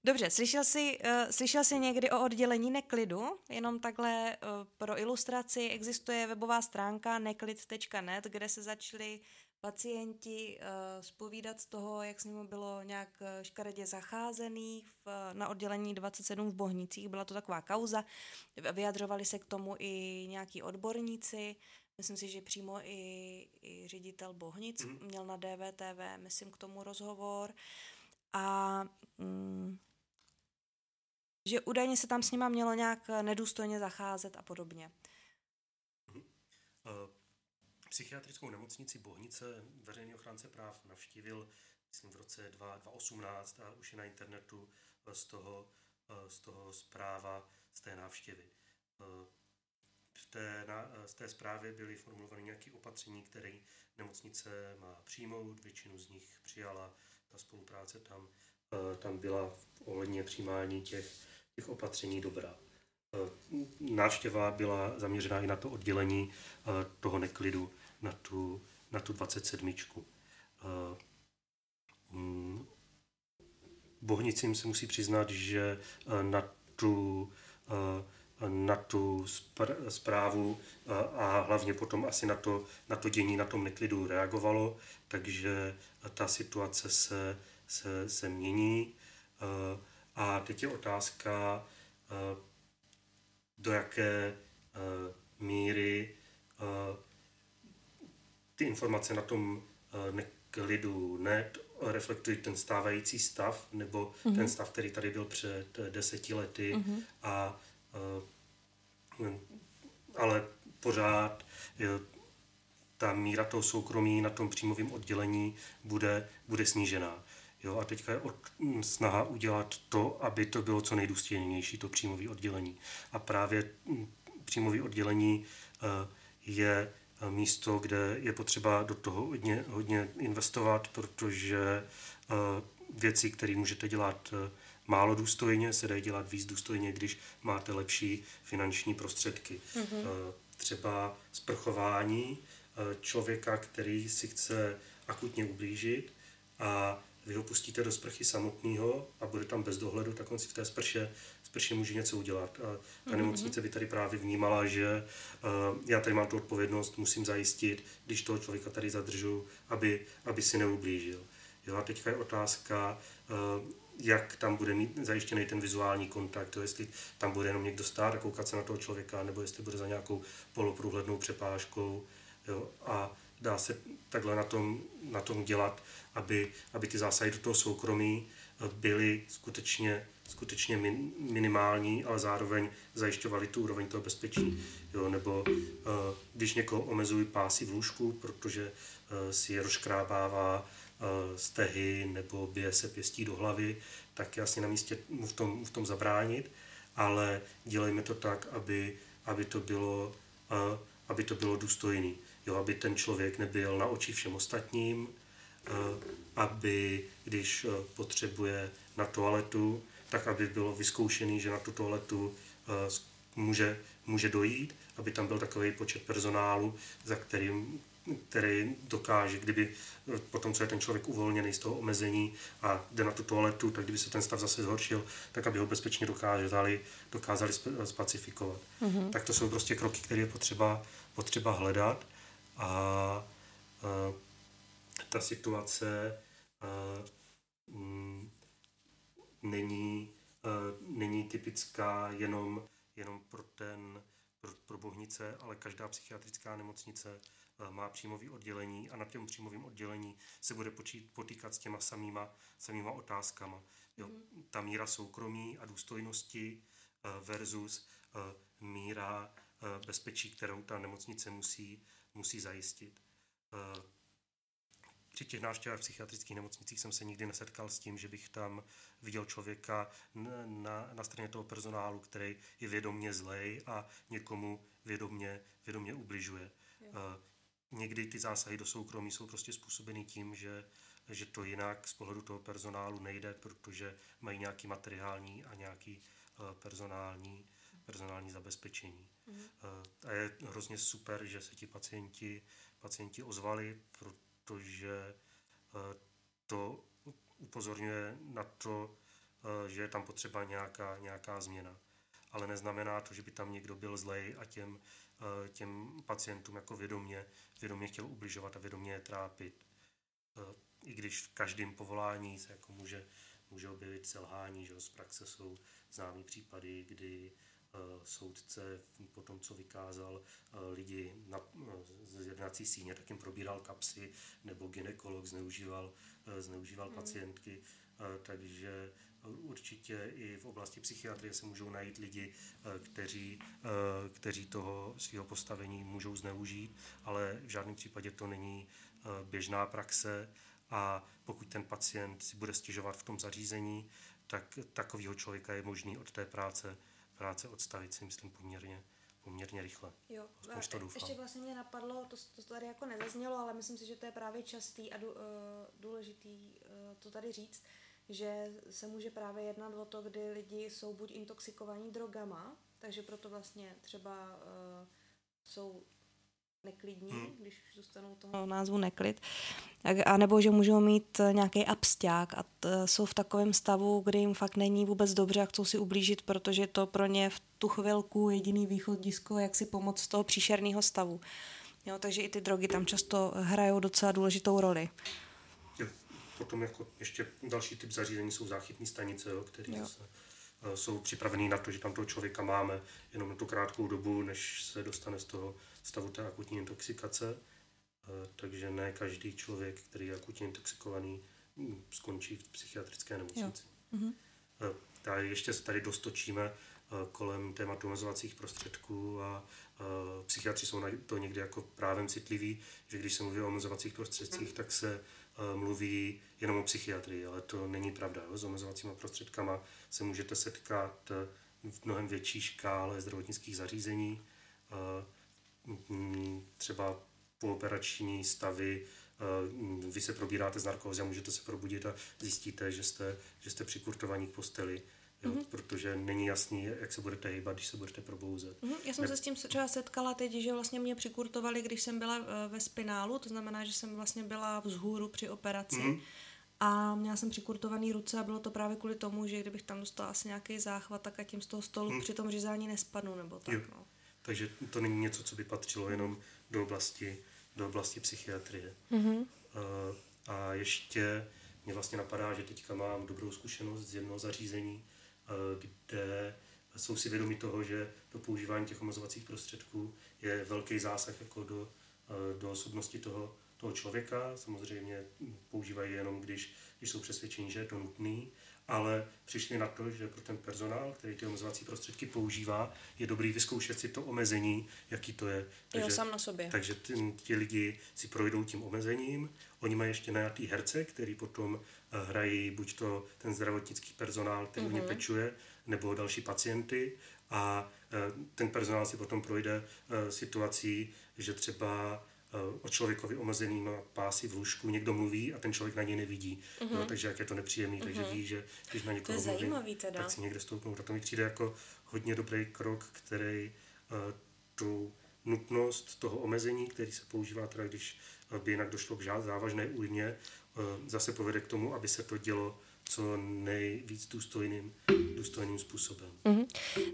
Speaker 1: Dobře, slyšel jsi, uh, slyšel jsi někdy o oddělení neklidu? Jenom takhle uh, pro ilustraci existuje webová stránka neklid.net, kde se začali pacienti uh, spovídat z toho, jak s nimi bylo nějak škaredě zacházený v, na oddělení 27 v Bohnicích. Byla to taková kauza. Vyjadřovali se k tomu i nějaký odborníci. Myslím si, že přímo i, i ředitel Bohnic mm. měl na DVTV, myslím, k tomu rozhovor. A mm, že údajně se tam s nima mělo nějak eh, nedůstojně zacházet a podobně.
Speaker 2: Uh, psychiatrickou nemocnici Bohnice veřejný ochránce práv navštívil myslím v roce 2018 a už je na internetu eh, z toho, z toho zpráva z té návštěvy. V té, z té zprávě byly formulovány nějaké opatření, které nemocnice má přijmout, většinu z nich přijala, ta spolupráce tam, tam byla ohledně přijímání těch těch opatření dobrá. Eh, návštěva byla zaměřená i na to oddělení eh, toho neklidu, na tu, na tu 27. Eh, mm, Bohnicím se musí přiznat, že na tu, na tu zprávu a hlavně potom asi na to, na to dění na tom neklidu reagovalo, takže ta situace se, se, se mění. A teď je otázka, eh, do jaké eh, míry eh, ty informace na tom neklidu net reflektují ten stávající stav, nebo mm-hmm. ten stav, který tady byl před deseti lety. Mm-hmm. A, ale pořád ta míra toho soukromí na tom příjmovém oddělení bude, bude snížená. Jo, a teďka je od, snaha udělat to, aby to bylo co nejdůstojnější, to příjmové oddělení. A právě příjmové oddělení eh, je eh, místo, kde je potřeba do toho hodně, hodně investovat, protože eh, věci, které můžete dělat málo důstojně, se dají dělat víc důstojně, když máte lepší finanční prostředky. Mm-hmm. Třeba sprchování člověka, který si chce akutně ublížit a vy ho pustíte do sprchy samotného a bude tam bez dohledu, tak on si v té sprše, sprše může něco udělat. A ta mm-hmm. nemocnice by tady právě vnímala, že uh, já tady mám tu odpovědnost, musím zajistit, když toho člověka tady zadržu, aby, aby si neublížil. Jo, a teďka je otázka, uh, jak tam bude mít zajištěný ten vizuální kontakt, to jestli tam bude jenom někdo stát a koukat se na toho člověka, nebo jestli bude za nějakou poloprůhlednou přepážkou. Jo, a dá se takhle na tom, na tom dělat, aby, aby ty zásahy do toho soukromí eh, byly skutečně, skutečně min, minimální, ale zároveň zajišťovaly tu úroveň toho bezpečí. Jo, nebo uh, když někoho omezují pásy v lůžku, protože uh, si je rozkrábává stehy nebo bije se pěstí do hlavy, tak je asi na místě mu v tom, v tom zabránit, ale dělejme to tak, aby, aby to bylo, aby to bylo důstojný jo, aby ten člověk nebyl na oči všem ostatním, eh, aby když eh, potřebuje na toaletu, tak aby bylo vyzkoušený, že na tu toaletu eh, může, může dojít, aby tam byl takový počet personálu, za kterým který dokáže, kdyby potom, co je ten člověk uvolněný z toho omezení a jde na tu toaletu, tak kdyby se ten stav zase zhoršil, tak aby ho bezpečně dokázali, dokázali spacifikovat. Mm-hmm. Tak to jsou prostě kroky, které je potřeba, potřeba hledat a, ta situace mm, není, není typická jenom, jenom pro ten pro, pro Bohnice, ale každá psychiatrická nemocnice má příjmové oddělení a na tom příjmovém oddělení se bude počít, potýkat s těma samýma, samýma otázkama. Jo, mm. Ta míra soukromí a důstojnosti versus míra bezpečí, kterou ta nemocnice musí, musí zajistit. Při těch návštěvách v psychiatrických nemocnicích jsem se nikdy nesetkal s tím, že bych tam viděl člověka na, na straně toho personálu, který je vědomně zlej a někomu vědomně, vědomně ubližuje. Jo. Někdy ty zásahy do soukromí jsou prostě způsobeny tím, že, že to jinak z pohledu toho personálu nejde, protože mají nějaký materiální a nějaký personální, personální zabezpečení. Mm. A je hrozně super, že se ti pacienti, pacienti ozvali, protože to upozorňuje na to, že je tam potřeba nějaká, nějaká změna. Ale neznamená to, že by tam někdo byl zlej a těm, těm pacientům jako vědomě, vědomě chtěl ubližovat a vědomě je trápit. I když v každém povolání se jako může, může objevit selhání, že z praxe jsou známý případy, kdy Eh, soudce po tom, co vykázal eh, lidi na, eh, z jednací síně, tak jim probíral kapsy, nebo ginekolog zneužíval, zneužíval hmm. pacientky, takže určitě i v oblasti psychiatrie se můžou najít lidi, kteří, kteří toho svého postavení můžou zneužít, ale v žádném případě to není běžná praxe a pokud ten pacient si bude stěžovat v tom zařízení, tak takového člověka je možný od té práce práce odstavit si myslím poměrně, poměrně rychle.
Speaker 1: Jo, a to doufám. ještě vlastně mě napadlo, to, to tady jako nezaznělo, ale myslím si, že to je právě častý a uh, důležitý uh, to tady říct, že se může právě jednat o to, kdy lidi jsou buď intoxikovaní drogama, takže proto vlastně třeba jsou neklidní, hmm. když zůstanou toho názvu neklid, a nebo že můžou mít eh, nějaký absták a t, jsou v takovém stavu, kdy jim fakt není vůbec dobře a chcou si ublížit, protože to pro ně v tu chvilku jediný východisko, jak si pomoct z toho příšerného stavu. Jo, takže i ty drogy tam často hrajou docela důležitou roli.
Speaker 2: Jo. Potom jako ještě další typ zařízení jsou záchytní stanice, jo, které jo. zase eh, jsou připravený na to, že tam toho člověka máme jenom na tu krátkou dobu, než se dostane z toho stavu té akutní intoxikace, eh, takže ne každý člověk, který je akutně intoxikovaný, hm, skončí v psychiatrické nemocnici. Mm-hmm. A ještě se tady dostočíme eh, kolem tématu omezovacích prostředků a psychiatři jsou na to někdy jako právem citliví, že když se mluví o omezovacích prostředcích, tak se mluví jenom o psychiatrii, ale to není pravda. S omezovacími prostředkama se můžete setkat v mnohem větší škále zdravotnických zařízení třeba pooperační stavy, eh, vy se probíráte z narkózy a můžete se probudit a zjistíte, že jste, že jste přikurtovaní k posteli. Jo, mm-hmm. protože není jasný, jak se budete hýbat, když se budete probouzet.
Speaker 1: Mm-hmm. Já jsem ne... se s tím třeba setkala teď, že vlastně mě přikurtovali, když jsem byla eh, ve spinálu, to znamená, že jsem vlastně byla vzhůru při operaci. Mm-hmm. A měla jsem přikurtovaný ruce a bylo to právě kvůli tomu, že kdybych tam dostala asi nějaký záchvat, tak a tím z toho stolu mm. při tom řízání nespadnu nebo tak. Jo. No.
Speaker 2: Takže to není něco, co by patřilo jenom do oblasti, do oblasti psychiatrie. Mm-hmm. A, a ještě mě vlastně napadá, že teďka mám dobrou zkušenost z jednoho zařízení, kde jsou si vědomi toho, že to používání těch omezovacích prostředků je velký zásah jako do, do osobnosti toho, toho člověka. Samozřejmě používají jenom, když, když jsou přesvědčeni, že je to nutný ale přišli na to, že pro ten personál, který ty omezovací prostředky používá, je dobrý vyzkoušet si to omezení, jaký to je.
Speaker 1: Takže, jo, sám na sobě.
Speaker 2: Takže ty, ti lidi si projdou tím omezením. Oni mají ještě najatý herce, který potom eh, hrají buď to ten zdravotnický personál, který mm-hmm. ně mhm. pečuje, nebo další pacienty. A eh, ten personál si potom projde eh, situací, že třeba o člověkovi omezeným pásy v lůžku někdo mluví a ten člověk na něj nevidí. Uh-huh. No, takže jak je to nepříjemný, uh-huh. takže ví, že když na někoho
Speaker 1: to je mluví, teda.
Speaker 2: tak si někde stoupnou. A to mi přijde jako hodně dobrý krok, který uh, tu nutnost toho omezení, který se používá, teda když by jinak došlo k závažné újmě, uh, zase povede k tomu, aby se to dělo co nejvíc důstojným, důstojným způsobem. Mm-hmm.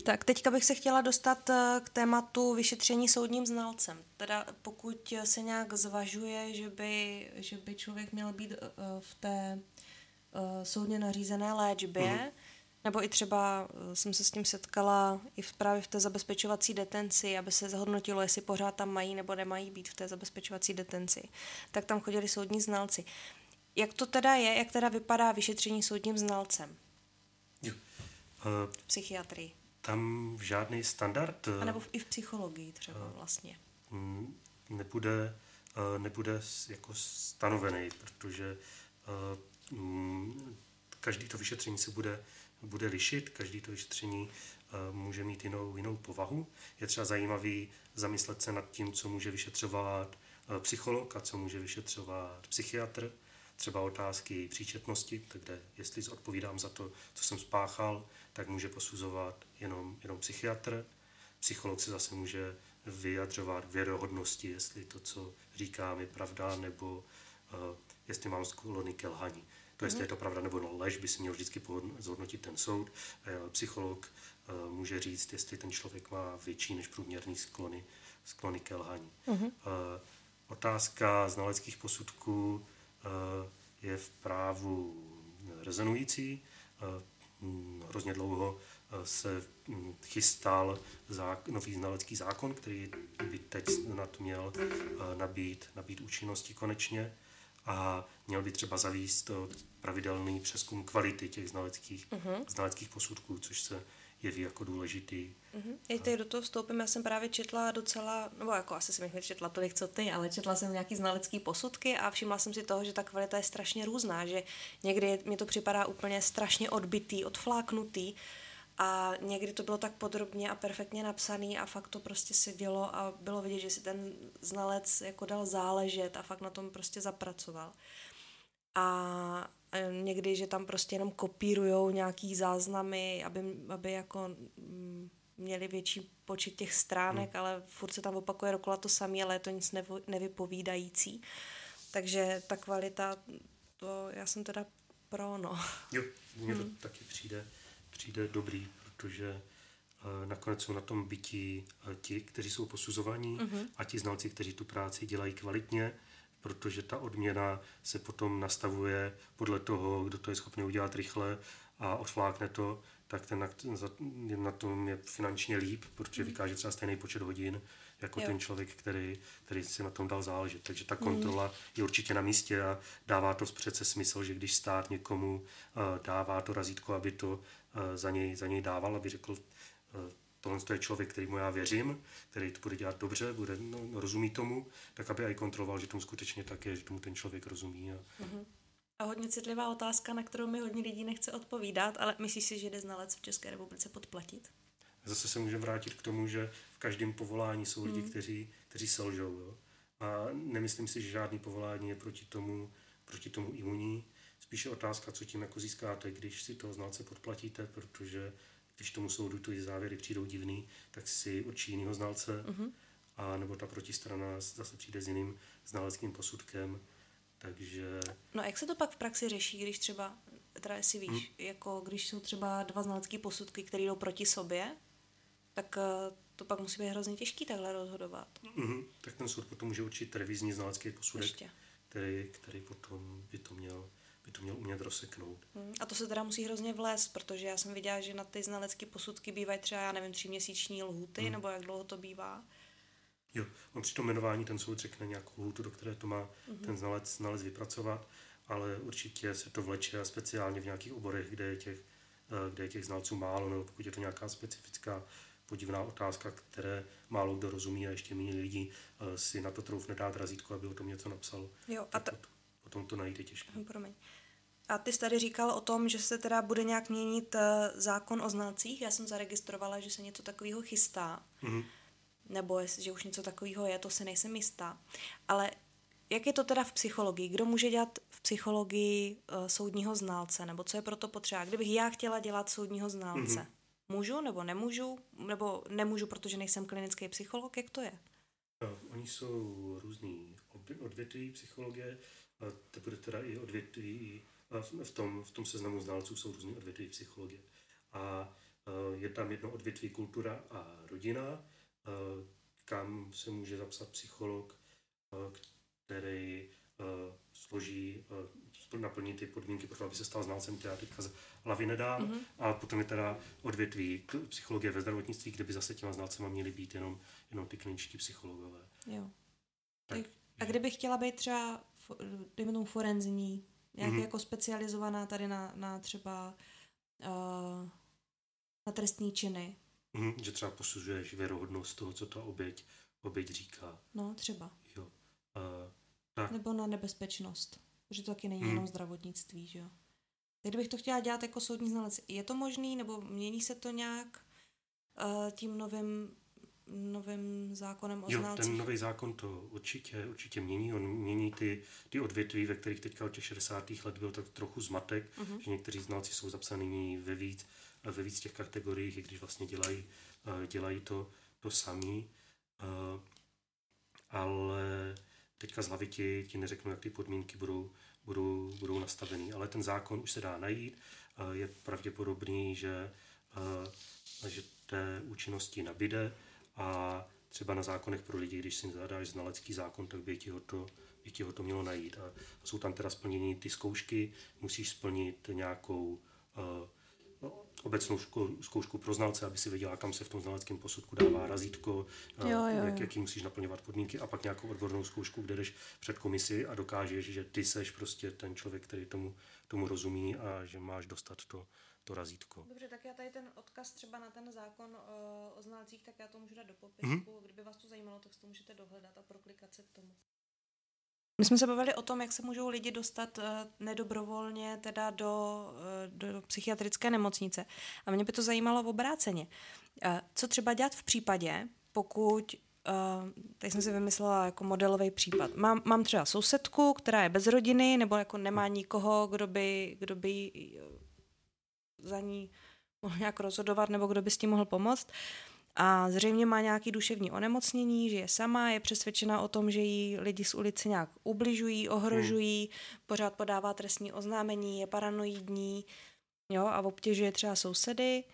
Speaker 1: Tak teďka bych se chtěla dostat eh, k tématu vyšetření soudním znalcem. Teda pokud se nějak zvažuje, že by, že by člověk měl být uh, v té uh, soudně nařízené léčbě, mm-hmm. nebo i třeba jsem se s tím setkala i v, právě v té zabezpečovací detenci, aby se zhodnotilo, jestli pořád tam mají nebo nemají být v té zabezpečovací detenci, tak tam chodili soudní znalci. Jak to teda je, jak teda vypadá vyšetření soudním znalcem?
Speaker 2: Jo.
Speaker 1: Uh, v psychiatrii.
Speaker 2: tam žádný standard...
Speaker 1: A nebo i v psychologii třeba vlastně.
Speaker 2: Nebude, nebude jako stanovený, protože každý to vyšetření se bude, bude lišit, každý to vyšetření může mít jinou, jinou povahu. Je třeba zajímavý zamyslet se nad tím, co může vyšetřovat psycholog a co může vyšetřovat psychiatr. Třeba otázky příčetnosti, kde jestli odpovídám za to, co jsem spáchal, tak může posuzovat jenom, jenom psychiatr. Psycholog se zase může vyjadřovat věrohodnosti, jestli to, co říkám, je pravda, nebo uh, jestli mám sklony ke lhaní. To, jestli mm. je to pravda nebo no, lež, by si měl vždycky zhodnotit ten soud. Uh, psycholog uh, může říct, jestli ten člověk má větší než průměrný sklony, sklony ke lhaní. Mm. Uh, otázka znaleckých posudků je v právu rezonující. Uh, hrozně dlouho se hm, chystal nový znalecký zákon, který by teď snad měl nabít, nabít účinnosti konečně a měl by třeba zavíst pravidelný přeskum kvality těch znaleckých, uh-huh. znaleckých posudků, což se jeví jako důležitý.
Speaker 1: Uh-huh. Já teď do toho vstoupím, já jsem právě četla docela, nebo jako asi jsem jich četla tolik, co ty, ale četla jsem nějaký znalecký posudky a všimla jsem si toho, že ta kvalita je strašně různá, že někdy mi to připadá úplně strašně odbitý, odfláknutý a někdy to bylo tak podrobně a perfektně napsaný a fakt to prostě se dělo a bylo vidět, že si ten znalec jako dal záležet a fakt na tom prostě zapracoval. A někdy, že tam prostě jenom kopírujou nějaký záznamy, aby, aby jako mm, měli větší počet těch stránek, hmm. ale furt se tam opakuje dokola to samé, ale je to nic nevo, nevypovídající. Takže ta kvalita, to já jsem teda pro, no.
Speaker 2: Jo, mně to hmm. taky přijde přijde dobrý, protože uh, nakonec jsou na tom bytí uh, ti, kteří jsou posuzovaní uh-huh. a ti znalci, kteří tu práci dělají kvalitně, protože ta odměna se potom nastavuje podle toho, kdo to je schopný udělat rychle a odflákne to, tak ten na, tom je finančně líp, protože uh-huh. vykáže třeba stejný počet hodin jako jo. ten člověk, který, který si na tom dal záležet. Takže ta kontrola mm. je určitě na místě a dává to přece smysl, že když stát někomu uh, dává to razítko, aby to uh, za, něj, za něj dával, aby řekl, uh, tohle je člověk, kterýmu já věřím, který to bude dělat dobře, bude, no, rozumí tomu, tak aby i kontroloval, že tomu skutečně tak je, že tomu ten člověk rozumí. A,
Speaker 1: mm-hmm. A hodně citlivá otázka, na kterou mi hodně lidí nechce odpovídat, ale myslíš si, že jde znalec v České republice podplatit?
Speaker 2: Zase se můžeme vrátit k tomu, že v každém povolání jsou lidi, hmm. kteří, kteří selžou. Jo? A nemyslím si, že žádný povolání je proti tomu, proti tomu imunní. Spíše otázka, co tím jako získáte, když si toho znalce podplatíte, protože když tomu soudu ty závěry přijdou divný, tak si určí jinýho znalce, mm-hmm. a nebo ta protistrana zase přijde s jiným znaleckým posudkem. Takže...
Speaker 1: No a jak se to pak v praxi řeší, když třeba, teda jestli víš, hmm. jako když jsou třeba dva znalecké posudky, které jdou proti sobě, tak eh, to pak musí být hrozně těžký takhle rozhodovat.
Speaker 2: Mm-hmm. Tak ten soud potom může určit revizní znalecký posudek, který, který potom by to měl by to měl umět rozseknout.
Speaker 1: Mm, a to se teda musí hrozně vlézt, protože já jsem viděla, že na ty znalecké posudky bývají třeba, já nevím, tříměsíční lhuty, mm. nebo jak dlouho to bývá.
Speaker 2: Jo, on při tom jmenování ten soud řekne nějakou lhutu, do které to má mm-hmm. ten znalec, znalec vypracovat, ale určitě se to vleče a speciálně v nějakých oborech, kde je těch, eh, kde je těch znalců málo, nebo pokud je to nějaká specifická podivná otázka, které málo kdo rozumí a ještě méně lidí uh, si na to troufne dát razítko, aby o tom něco napsal.
Speaker 1: Jo,
Speaker 2: a to... potom to najít je těžké.
Speaker 1: Promiň. A ty jsi tady říkal o tom, že se teda bude nějak měnit uh, zákon o znalcích. Já jsem zaregistrovala, že se něco takového chystá. Mm-hmm. Nebo že už něco takového je, to se nejsem jistá. Ale jak je to teda v psychologii? Kdo může dělat v psychologii uh, soudního znalce? Nebo co je proto potřeba? Kdybych já chtěla dělat soudního znalce, mm-hmm. Můžu nebo nemůžu? Nebo nemůžu, protože nejsem klinický psycholog? Jak to je?
Speaker 2: No, oni jsou různý odvětví psychologie, a teprve teda i odvětví, v tom, v tom seznamu znalců jsou různý odvětví psychologie. A je tam jedno odvětví kultura a rodina, kam se může zapsat psycholog, který složí naplní ty podmínky pro to, aby se stal znalcem, která teďka z hlavy nedá. Mm-hmm. A potom je teda odvětví psychologie ve zdravotnictví, kde by zase těma znalcema měli být jenom, jenom ty kliničtí psychologové.
Speaker 1: Jo. Tak, a kdybych chtěla být třeba, dejme tomu forenzní, nějak mm-hmm. jako specializovaná tady na, na třeba uh, na trestní činy,
Speaker 2: Mm, že třeba posuzuješ věrohodnost toho, co ta oběť, oběť říká.
Speaker 1: No, třeba.
Speaker 2: Jo. Uh,
Speaker 1: tak. Nebo na nebezpečnost. Protože to taky není mm. jenom zdravotnictví, že jo. Tak kdybych to chtěla dělat jako soudní znalec, je to možný, nebo mění se to nějak uh, tím novým novým zákonem o jo,
Speaker 2: znalcích? ten nový zákon to určitě, určitě mění. On mění ty, ty odvětví, ve kterých teďka od těch 60. let byl tak trochu zmatek, uh-huh. že někteří znalci jsou zapsaní ve víc, ve víc těch kategoriích, i když vlastně dělají, eh, dělají to, to samý. Eh, ale teďka z hlavy ti, ti neřeknu, jak ty podmínky budou, budou, budou nastavený. Ale ten zákon už se dá najít. Eh, je pravděpodobný, že, že té účinnosti nabide a třeba na zákonech pro lidi, když si zadáš znalecký zákon, tak by ti ho to, by ti ho to mělo najít. A jsou tam teda splněny ty zkoušky, musíš splnit nějakou uh, obecnou ško- zkoušku pro znalce, aby si věděla, kam se v tom znaleckém posudku dává razítko,
Speaker 1: jo, jo, jo.
Speaker 2: Jak, jaký musíš naplňovat podmínky a pak nějakou odbornou zkoušku, kde jdeš před komisi a dokážeš, že ty seš prostě ten člověk, který tomu, tomu rozumí a že máš dostat to, to razítko.
Speaker 1: Dobře, tak já tady ten odkaz třeba na ten zákon o, o znalcích, tak já to můžu dát do popisku. Mm-hmm. Kdyby vás to zajímalo, tak si to můžete dohledat a proklikat se k tomu. My jsme se bavili o tom, jak se můžou lidi dostat uh, nedobrovolně teda do, uh, do psychiatrické nemocnice. A mě by to zajímalo v obráceně. Uh, co třeba dělat v případě, pokud Uh, teď jsem si vymyslela jako modelový případ. Mám, mám třeba sousedku, která je bez rodiny, nebo jako nemá nikoho, kdo by, kdo by za ní mohl nějak rozhodovat nebo kdo by s tím mohl pomoct. A zřejmě má nějaký duševní onemocnění, že je sama, je přesvědčena o tom, že jí lidi z ulice nějak ubližují, ohrožují, hmm. pořád podává trestní oznámení, je paranoidní jo, a obtěžuje třeba sousedy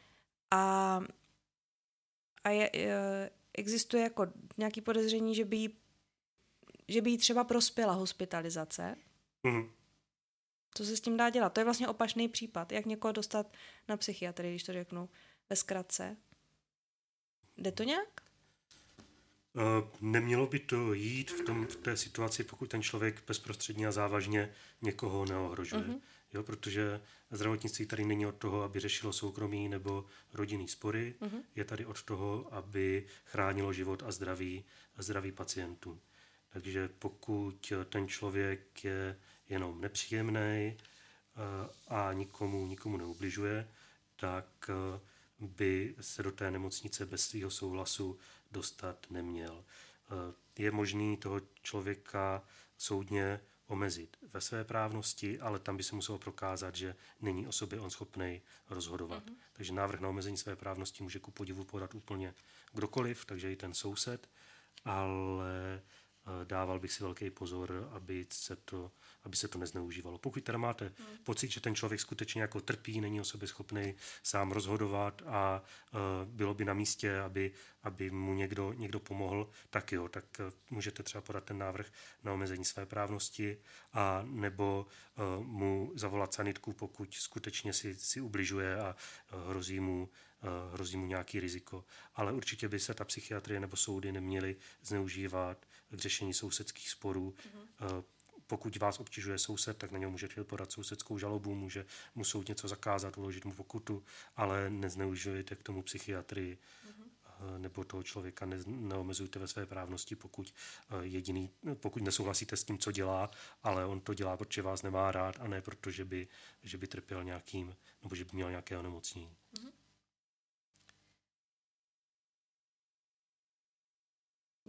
Speaker 1: a, a je, je, existuje jako nějaký podezření, že by jí, že by jí třeba prospěla hospitalizace. Hmm. Co se s tím dá dělat? To je vlastně opačný případ. Jak někoho dostat na psychiatrii, když to řeknu ve zkratce. Jde to nějak?
Speaker 2: Uh, nemělo by to jít v, tom, v té situaci, pokud ten člověk bezprostředně a závažně někoho neohrožuje. Uh-huh. Jo, protože zdravotnictví tady není od toho, aby řešilo soukromí nebo rodinný spory, uh-huh. je tady od toho, aby chránilo život a zdraví, a zdraví pacientů. Takže pokud ten člověk je jenom nepříjemný eh, a nikomu, nikomu neubližuje, tak eh, by se do té nemocnice bez svého souhlasu dostat neměl. Eh, je možný toho člověka soudně omezit ve své právnosti, ale tam by se muselo prokázat, že není o sobě on schopný rozhodovat. Mm-hmm. Takže návrh na omezení své právnosti může ku podivu podat úplně kdokoliv, takže i ten soused, ale dával bych si velký pozor, aby se to aby se to nezneužívalo. Pokud teda máte hmm. pocit, že ten člověk skutečně jako trpí, není o sobě schopný sám rozhodovat a uh, bylo by na místě, aby, aby mu někdo, někdo pomohl, tak jo, tak uh, můžete třeba podat ten návrh na omezení své právnosti a nebo uh, mu zavolat sanitku, pokud skutečně si, si ubližuje a uh, hrozí mu hrozí mu nějaký riziko. Ale určitě by se ta psychiatrie nebo soudy neměly zneužívat k řešení sousedských sporů. Mm-hmm pokud vás obtěžuje soused, tak na něj můžete podat sousedskou žalobu, může mu soud něco zakázat, uložit mu pokutu, ale nezneužijete k tomu psychiatrii mm-hmm. nebo toho člověka ne, neomezujte ve své právnosti, pokud eh, jediný, pokud nesouhlasíte s tím, co dělá, ale on to dělá, protože vás nemá rád a ne proto, že by, že by trpěl nějakým, nebo že by měl nějaké onemocnění.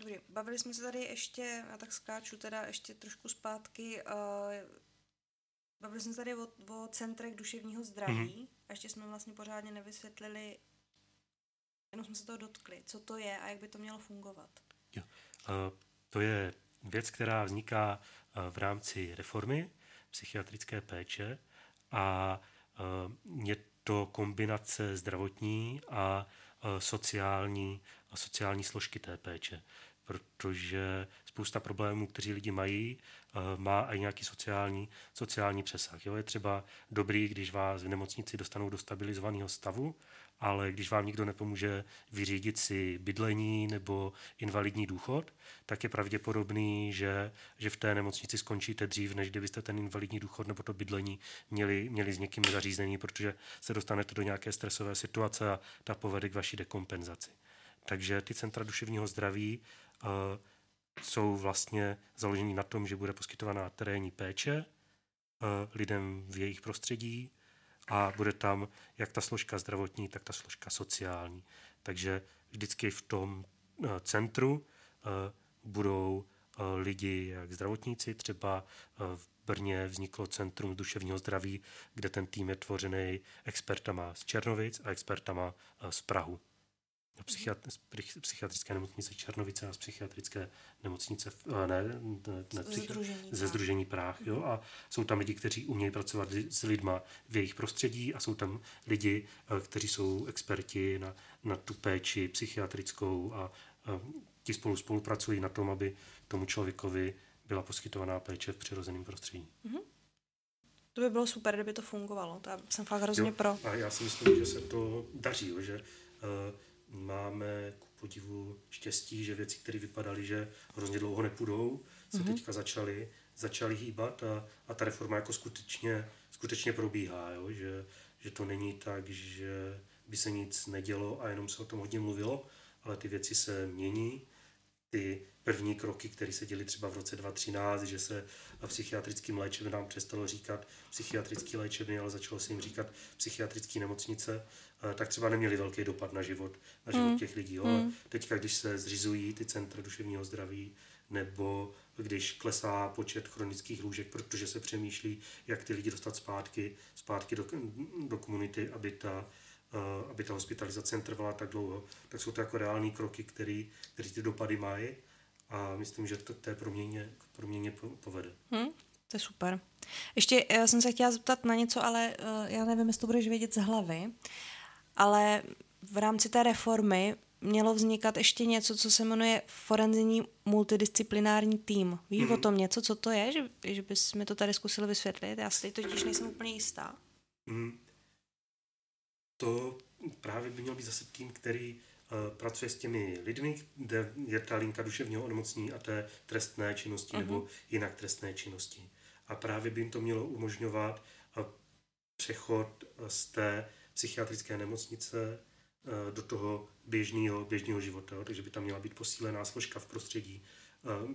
Speaker 1: Dobrý, bavili jsme se tady ještě, já tak skáču teda ještě trošku zpátky, uh, bavili jsme se tady o, o centrech duševního zdraví mm-hmm. a ještě jsme vlastně pořádně nevysvětlili, jenom jsme se toho dotkli, co to je a jak by to mělo fungovat.
Speaker 2: Jo. Uh, to je věc, která vzniká uh, v rámci reformy psychiatrické péče a uh, je to kombinace zdravotní a sociální, a sociální složky té péče protože spousta problémů, kteří lidi mají, eh, má i nějaký sociální, sociální přesah. Jo? Je třeba dobrý, když vás v nemocnici dostanou do stabilizovaného stavu ale když vám nikdo nepomůže vyřídit si bydlení nebo invalidní důchod, tak je pravděpodobný, že, že v té nemocnici skončíte dřív, než kdybyste ten invalidní důchod nebo to bydlení měli, měli s někým zařízený, protože se dostanete do nějaké stresové situace a ta povede k vaší dekompenzaci. Takže ty centra duševního zdraví jsou vlastně založeny na tom, že bude poskytovaná terénní péče lidem v jejich prostředí, a bude tam jak ta složka zdravotní, tak ta složka sociální. Takže vždycky v tom centru budou lidi jak zdravotníci, třeba v Brně vzniklo Centrum duševního zdraví, kde ten tým je tvořený expertama z Černovic a expertama z Prahu psychiatrické nemocnice Černovice a z psychiatrické nemocnice ne, ne, ne, psychi- združení, ze Združení Práh. Jo? A jsou tam lidi, kteří umějí pracovat s lidma v jejich prostředí a jsou tam lidi, eh, kteří jsou experti na, na tu péči psychiatrickou a, a ti spolu spolupracují na tom, aby tomu člověkovi byla poskytovaná péče v přirozeném prostředí. Mm-hmm.
Speaker 1: To by bylo super, kdyby to fungovalo. To jsem fakt hrozně jo, pro.
Speaker 2: A já si myslím, že se to daří, že uh, máme ku podivu štěstí, že věci, které vypadaly, že hrozně dlouho nepůjdou, se mm-hmm. teďka začaly, začaly hýbat a, a ta reforma jako skutečně, skutečně probíhá, jo? Že, že to není tak, že by se nic nedělo a jenom se o tom hodně mluvilo, ale ty věci se mění. Ty první kroky, které se děly třeba v roce 2013, že se psychiatrickým léčebnám přestalo říkat psychiatrické léčebny, ale začalo se jim říkat psychiatrické nemocnice, eh, tak třeba neměli velký dopad na život, na život mm. těch lidí. Jo. Mm. Teďka, když se zřizují ty centra duševního zdraví, nebo když klesá počet chronických lůžek, protože se přemýšlí, jak ty lidi dostat zpátky, zpátky do, do komunity, aby ta, aby ta hospitalizace trvala tak dlouho, tak jsou to jako reální kroky, které ty dopady mají a myslím, že to té proměně, proměně povede.
Speaker 1: Hmm, to je super. Ještě já jsem se chtěla zeptat na něco, ale uh, já nevím, jestli to budeš vědět z hlavy, ale v rámci té reformy mělo vznikat ještě něco, co se jmenuje forenzní multidisciplinární tým. Víš mm-hmm. o tom něco, co to je? Že, že bys mi to tady zkusil vysvětlit? Já si totiž nejsem úplně jistá. Mm.
Speaker 2: To právě by měl být zase tým, který Eh, pracuje s těmi lidmi, kde je ta linka duševního onemocnění a té trestné činnosti uh-huh. nebo jinak trestné činnosti. A právě by jim to mělo umožňovat eh, přechod eh, z té psychiatrické nemocnice do toho běžného, běžného života. Takže by tam měla být posílená složka v prostředí,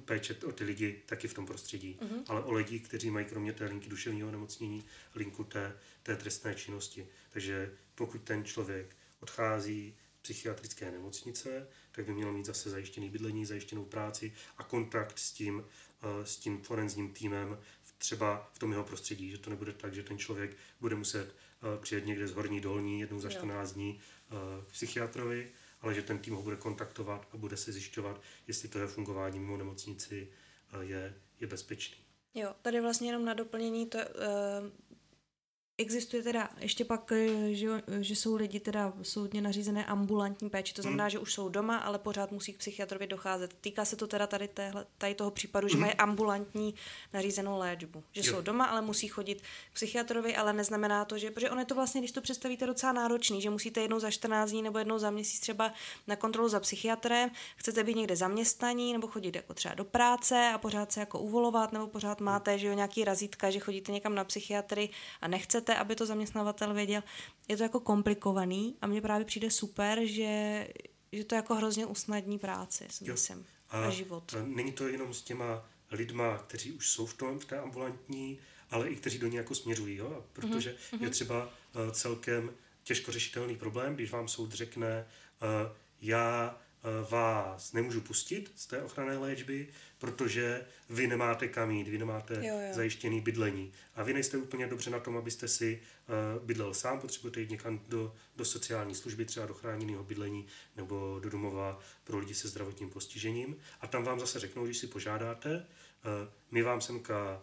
Speaker 2: péče o ty lidi taky v tom prostředí, uh-huh. ale o lidi, kteří mají kromě té linky duševního onemocnění linku té, té trestné činnosti. Takže pokud ten člověk odchází psychiatrické nemocnice, tak by měl mít zase zajištěný bydlení, zajištěnou práci a kontakt s tím, eh, s tím forenzním týmem třeba v tom jeho prostředí, že to nebude tak, že ten člověk bude muset eh, přijet někde z horní dolní jednou za 14 dní eh, k psychiatrovi, ale že ten tým ho bude kontaktovat a bude se zjišťovat, jestli to je fungování mimo nemocnici je, je bezpečný.
Speaker 1: Jo, tady vlastně jenom na doplnění to, Existuje teda ještě pak, eh, že, že jsou lidi teda soudně nařízené ambulantní péči, to znamená, mm. že už jsou doma, ale pořád musí k psychiatrovi docházet. Týká se to teda tady, téhle, tady toho případu, že mm. mají ambulantní nařízenou léčbu. Že jo. jsou doma, ale musí chodit k psychiatrovi, ale neznamená to, že, protože on je to vlastně, když to představíte, docela náročný, že musíte jednou za 14 dní nebo jednou za měsíc třeba na kontrolu za psychiatrem, chcete být někde zaměstnaní nebo chodit jako třeba do práce a pořád se jako uvolovat, nebo pořád máte, že jo, nějaký razítka, že chodíte někam na psychiatry a nechcete chcete, aby to zaměstnavatel věděl. Je to jako komplikovaný a mně právě přijde super, že, že to jako hrozně usnadní práci, si myslím, a, a život.
Speaker 2: A není to jenom s těma lidma, kteří už jsou v, tom, v té ambulantní, ale i kteří do ní jako směřují, jo? protože mm-hmm. je třeba uh, celkem těžko řešitelný problém, když vám soud řekne, uh, já vás nemůžu pustit z té ochranné léčby, protože vy nemáte kam jít, vy nemáte jo, jo. zajištěný bydlení. A vy nejste úplně dobře na tom, abyste si uh, bydlel sám, potřebujete jít někam do, do sociální služby, třeba do chráněného bydlení nebo do domova pro lidi se zdravotním postižením. A tam vám zase řeknou, když si požádáte, uh, my vám semka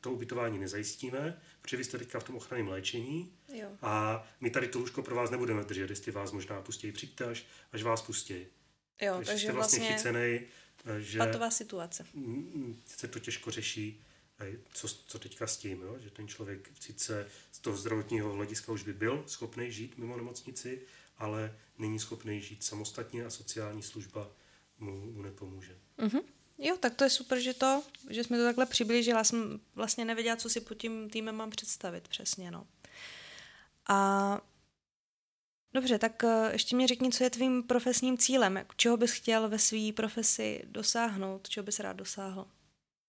Speaker 2: to ubytování nezajistíme, protože vy jste teďka v tom ochranném léčení jo. a my tady to lůžko pro vás nebudeme držet, jestli vás možná pustí, přijďte až, až vás pustí.
Speaker 1: Jo, takže, takže jste vlastně, vlastně chycenej
Speaker 2: že
Speaker 1: patová situace.
Speaker 2: Se to těžko řeší, co, co teďka s tím, jo? že ten člověk sice z toho zdravotního hlediska už by byl schopný žít mimo nemocnici, ale není schopný žít samostatně a sociální služba mu, mu nepomůže.
Speaker 1: Mm-hmm. Jo, tak to je super, že to, že jsme to takhle přiblížili. Já jsem vlastně nevěděla, co si pod tím týmem mám představit přesně, no. A dobře, tak eh, ještě mi řekni, co je tvým profesním cílem, čeho bys chtěl ve své profesi dosáhnout, čeho bys rád dosáhl?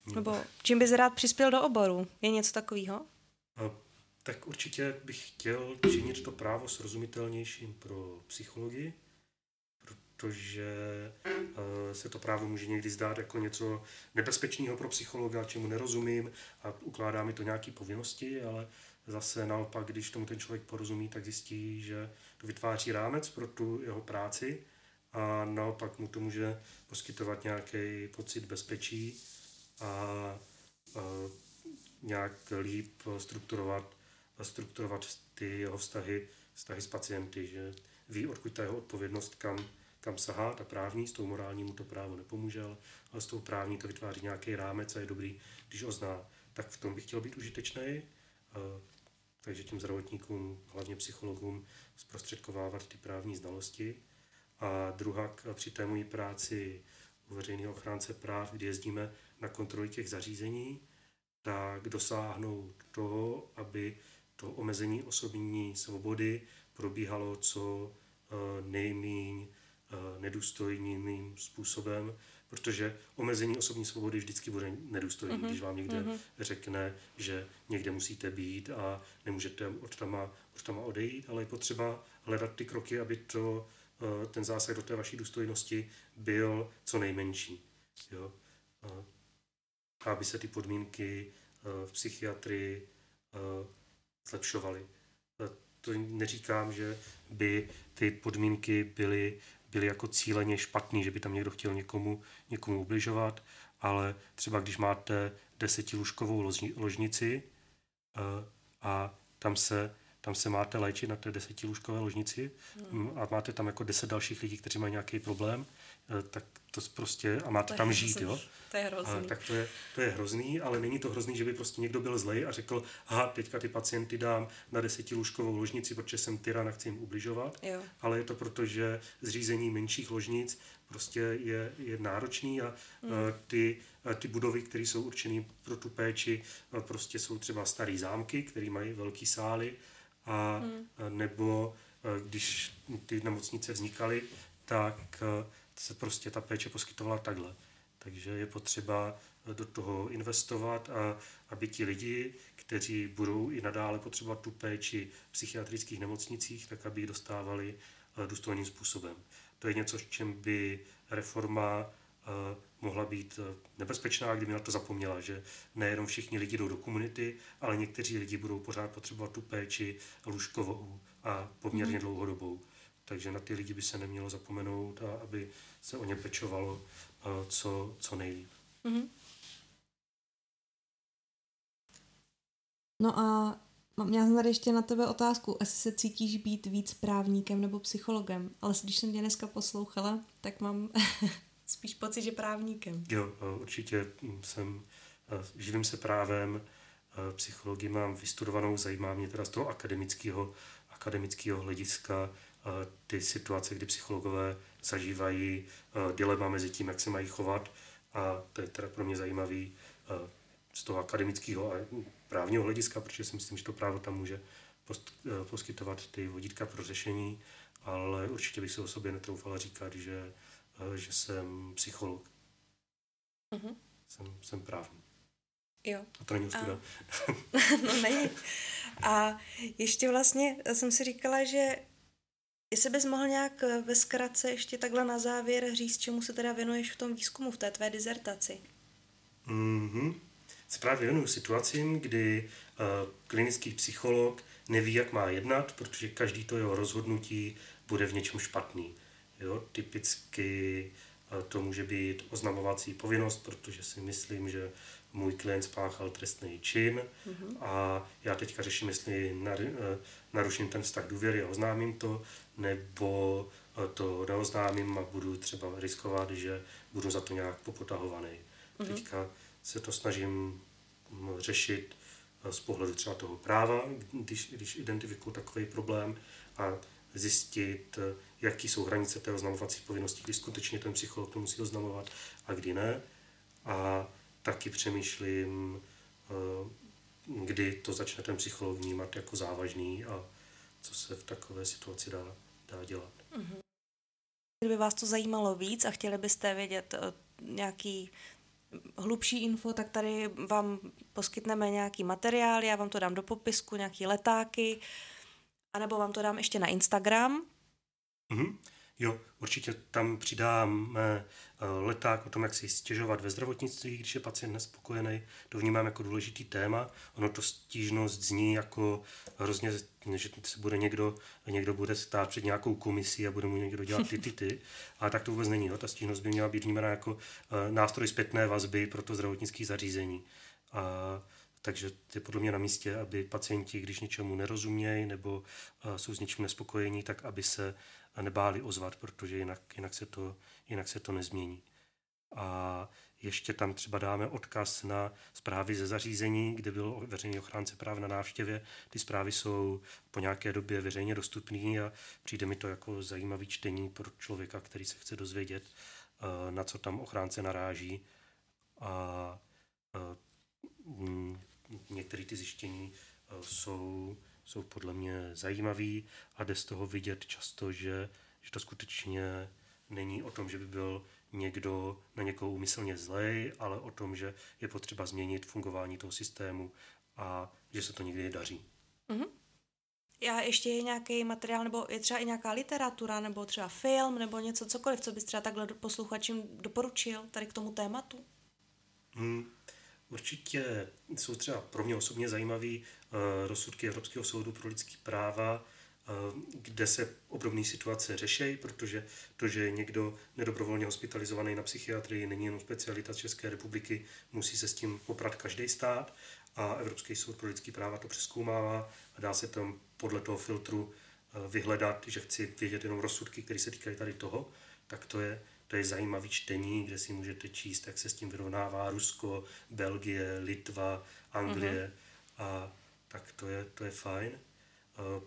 Speaker 1: Hmm. Nebo čím bys rád přispěl do oboru? Je něco takového?
Speaker 2: Tak určitě bych chtěl činit to právo srozumitelnějším pro psychologii, protože eh, se to právo může někdy zdát jako něco nebezpečného pro psychologa, čemu nerozumím a ukládá mi to nějaké povinnosti, ale zase naopak, když tomu ten člověk porozumí, tak zjistí, že vytváří rámec pro tu jeho práci a naopak mu to může poskytovat nějaký pocit bezpečí a, a nějak líp strukturovat, strukturovat ty jeho vztahy, vztahy s pacienty, že ví, odkud ta jeho odpovědnost, kam, kam sahá, ta právní, s tou morální mu to právo nepomůže, ale s tou právní to vytváří nějaký rámec a je dobrý, když ho zná. Tak v tom bych chtěl být užitečný, takže těm zdravotníkům, hlavně psychologům, zprostředkovávat ty právní znalosti. A druhá při té mojí práci u veřejného ochránce práv, kdy jezdíme na kontroly těch zařízení, tak dosáhnout toho, aby to omezení osobní svobody probíhalo co eh, nejméně eh, nedůstojným způsobem, protože omezení osobní svobody vždycky bude nedůstojný, mm-hmm. když vám někde mm-hmm. řekne, že někde musíte být a nemůžete od tama, od tama odejít, ale je potřeba hledat ty kroky, aby to, eh, ten zásah do té vaší důstojnosti byl co nejmenší. Jo? Aby se ty podmínky v psychiatrii zlepšovaly. To neříkám, že by ty podmínky byly, byly jako cíleně špatný, že by tam někdo chtěl někomu, někomu ubližovat, ale třeba když máte desetilůžkovou ložnici eh, a tam se, tam se máte léčit na té desetilůžkové ložnici hmm. a máte tam jako deset dalších lidí, kteří mají nějaký problém, tak to prostě, a máte tam žít, jo?
Speaker 1: To je hrozný.
Speaker 2: A, tak to je, to je hrozný, ale není to hrozný, že by prostě někdo byl zlej a řekl, aha, teďka ty pacienty dám na desetilůžkovou ložnici, protože jsem tyran a chci jim ubližovat.
Speaker 1: Jo.
Speaker 2: Ale je to proto, že zřízení menších ložnic prostě je, je náročný a mm. ty, ty budovy, které jsou určené pro tu péči, prostě jsou třeba staré zámky, které mají velké sály a mm. nebo když ty nemocnice vznikaly, tak se prostě ta péče poskytovala takhle. Takže je potřeba do toho investovat a aby ti lidi, kteří budou i nadále potřebovat tu péči v psychiatrických nemocnicích, tak aby ji dostávali eh, důstojným způsobem. To je něco, v čem by reforma eh, mohla být eh, nebezpečná, kdyby na to zapomněla, že nejenom všichni lidi jdou do komunity, ale někteří lidi budou pořád potřebovat tu péči lůžkovou a poměrně mm. dlouhodobou. Takže na ty lidi by se nemělo zapomenout a aby se o ně pečovalo co, co nejlíp. Mm-hmm.
Speaker 1: No a Měla jsem tady ještě na tebe otázku, jestli se cítíš být víc právníkem nebo psychologem, ale když jsem tě dneska poslouchala, tak mám spíš pocit, že právníkem.
Speaker 2: Jo, určitě jsem, živím se právem, psychologii mám vystudovanou, zajímá mě teda z toho akademického, akademického hlediska ty situace, kdy psychologové zažívají dilema mezi tím, jak se mají chovat a to je teda pro mě zajímavý z toho akademického a právního hlediska, protože si myslím, že to právo tam může poskytovat ty vodítka pro řešení, ale určitě bych si o sobě netroufala říkat, že, že jsem psycholog. Mm-hmm. Jsem, jsem právník.
Speaker 1: Jo.
Speaker 2: A to není ostuda.
Speaker 1: A... no není. A ještě vlastně jsem si říkala, že Jestli bys mohl nějak eh, ve zkratce ještě takhle na závěr říct, čemu se teda věnuješ v tom výzkumu, v té tvé dizertaci?
Speaker 2: Mm-hmm. Se právě věnuju situacím, kdy uh, klinický psycholog neví, jak má jednat, protože každý to jeho rozhodnutí bude v něčem špatný. Jo? Typicky uh, to může být oznamovací povinnost, protože si myslím, že můj klient spáchal trestný čin mm-hmm. a já teďka řeším, jestli naruším ten vztah důvěry a oznámím to, nebo eh, to neoznámím a budu třeba riskovat, že budu za to nějak popotahovaný. Mm-hmm. Teďka se to snažím mm, řešit eh, z pohledu třeba toho práva, když, když identifikuju takový problém a zjistit, jaký jsou hranice té oznamovací povinnosti, kdy skutečně ten psycholog to musí oznamovat a kdy ne. A taky přemýšlím, eh, kdy to začne ten psycholog vnímat jako závažný a co se v takové situaci dá, dá dělat. Mm-hmm.
Speaker 1: Kdyby vás to zajímalo víc a chtěli byste vědět eh, nějaký hlubší info, tak tady vám poskytneme nějaký materiál, já vám to dám do popisku, nějaký letáky, anebo vám to dám ještě na Instagram.
Speaker 2: Mm-hmm. Jo, určitě tam přidáme eh, leták o tom, jak si stěžovat ve zdravotnictví, když je pacient nespokojený. To vnímám jako důležitý téma. Ono to stížnost zní jako hrozně, že se bude někdo, někdo bude stát před nějakou komisí a bude mu někdo dělat ty, ty, ty. Ale tak to vůbec není. Jo. Ta stížnost by měla být vnímána jako eh, nástroj zpětné vazby pro to zdravotnické zařízení. A takže je podle mě na místě, aby pacienti, když něčemu nerozumějí nebo uh, jsou s něčím nespokojení, tak aby se nebáli ozvat, protože jinak, jinak, se to, jinak se to nezmění. A ještě tam třeba dáme odkaz na zprávy ze zařízení, kde byl veřejný ochránce práv na návštěvě. Ty zprávy jsou po nějaké době veřejně dostupné a přijde mi to jako zajímavý čtení pro člověka, který se chce dozvědět, uh, na co tam ochránce naráží. A uh, některé ty zjištění uh, jsou, jsou podle mě zajímavý a jde z toho vidět často, že, že to skutečně není o tom, že by byl někdo na někoho úmyslně zlej, ale o tom, že je potřeba změnit fungování toho systému a že se to nikdy nedaří. Mm-hmm.
Speaker 1: Já ještě je nějaký materiál, nebo je třeba i nějaká literatura, nebo třeba film, nebo něco, cokoliv, co bys třeba takhle posluchačům doporučil tady k tomu tématu?
Speaker 2: Hmm. Určitě jsou třeba pro mě osobně zajímavý uh, rozsudky Evropského soudu pro lidský práva, uh, kde se obdobné situace řeší, protože to, že je někdo nedobrovolně hospitalizovaný na psychiatrii, není jenom specialita České republiky, musí se s tím poprat každý stát a Evropský soud pro lidský práva to přeskoumává a dá se tam podle toho filtru uh, vyhledat, že chci vědět jenom rozsudky, které se týkají tady toho, tak to je to je zajímavý čtení, kde si můžete číst, jak se s tím vyrovnává Rusko, Belgie, Litva, Anglie uh-huh. a tak to je, to je fajn.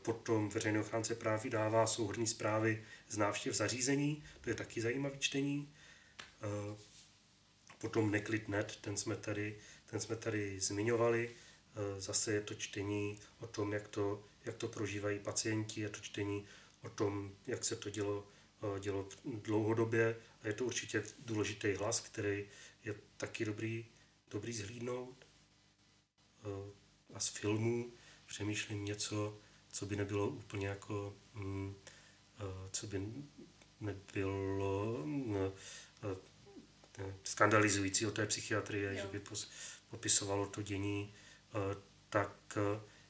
Speaker 2: Potom veřejný ochránce práv vydává souhrný zprávy z návštěv zařízení, to je taky zajímavý čtení. Potom Neklid.net, ten jsme tady, ten jsme tady zmiňovali. Zase je to čtení o tom, jak to, jak to prožívají pacienti, je to čtení o tom, jak se to dělo Eh, dělo dlouhodobě a je to určitě důležitý hlas, který je taky dobrý, dobrý zhlídnout. Eh, a z filmů přemýšlím něco, co by nebylo úplně jako, mm, eh, co by nebylo mm, skandalizující o té psychiatrie, jo. že by popisovalo to dění tak,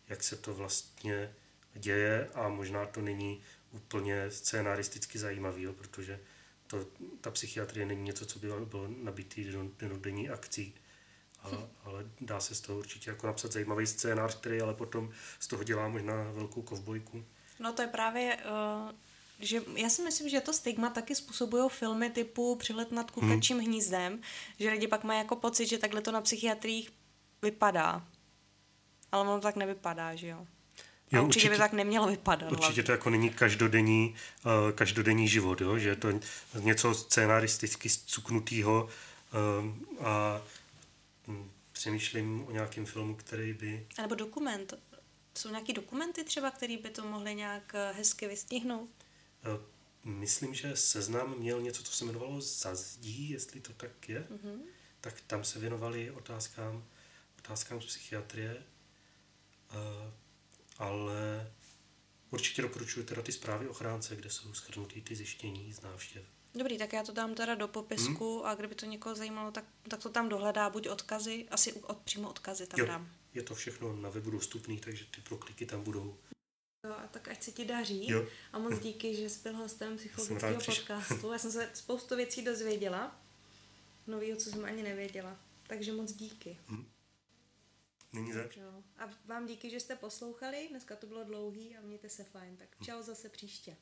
Speaker 2: jak se to vlastně děje a možná to není úplně scénaristicky zajímavý, jo, protože to, ta psychiatrie není něco, co by bylo nabitý denodenní akcí, ale, ale dá se z toho určitě jako napsat zajímavý scénář, který ale potom z toho dělá možná velkou kovbojku.
Speaker 1: No to je právě, uh, že já si myslím, že to stigma taky způsobují filmy typu Přilet nad kukačím hmm. hnízdem, že lidi pak mají jako pocit, že takhle to na psychiatriích vypadá. Ale ono tak nevypadá, že jo? Jo, určitě, určitě by tak nemělo vypadat.
Speaker 2: Určitě hlavně. to jako není každodenní, uh, každodenní život, jo? že je to něco scénaristicky cuknutého uh, a hm, přemýšlím o nějakém filmu, který by...
Speaker 1: A nebo dokument. Jsou nějaké dokumenty třeba, které by to mohly nějak eh, hezky vystihnout?
Speaker 2: Uh, myslím, že Seznam měl něco, co se jmenovalo Zazdí, jestli to tak je. Mm-hmm. Tak tam se věnovali otázkám, otázkám z psychiatrie. Uh, ale určitě doporučuji teda ty zprávy ochránce, kde jsou schrnutý ty zjištění z návštěv.
Speaker 1: Dobrý, tak já to dám teda do popisku hmm. a kdyby to někoho zajímalo, tak, tak to tam dohledá, buď odkazy, asi od, přímo odkazy tam
Speaker 2: jo,
Speaker 1: dám.
Speaker 2: Je to všechno na webu dostupný, takže ty prokliky tam budou.
Speaker 1: Jo, a tak ať se ti daří. Jo. A moc díky, že jsi byl hostem psychologického podcastu. Já jsem se spoustu věcí dozvěděla. Novýho, co jsem ani nevěděla. Takže moc díky. Hmm.
Speaker 2: Není zač.
Speaker 1: A vám díky, že jste poslouchali. Dneska to bylo dlouhý a mějte se fajn. Tak čau zase příště.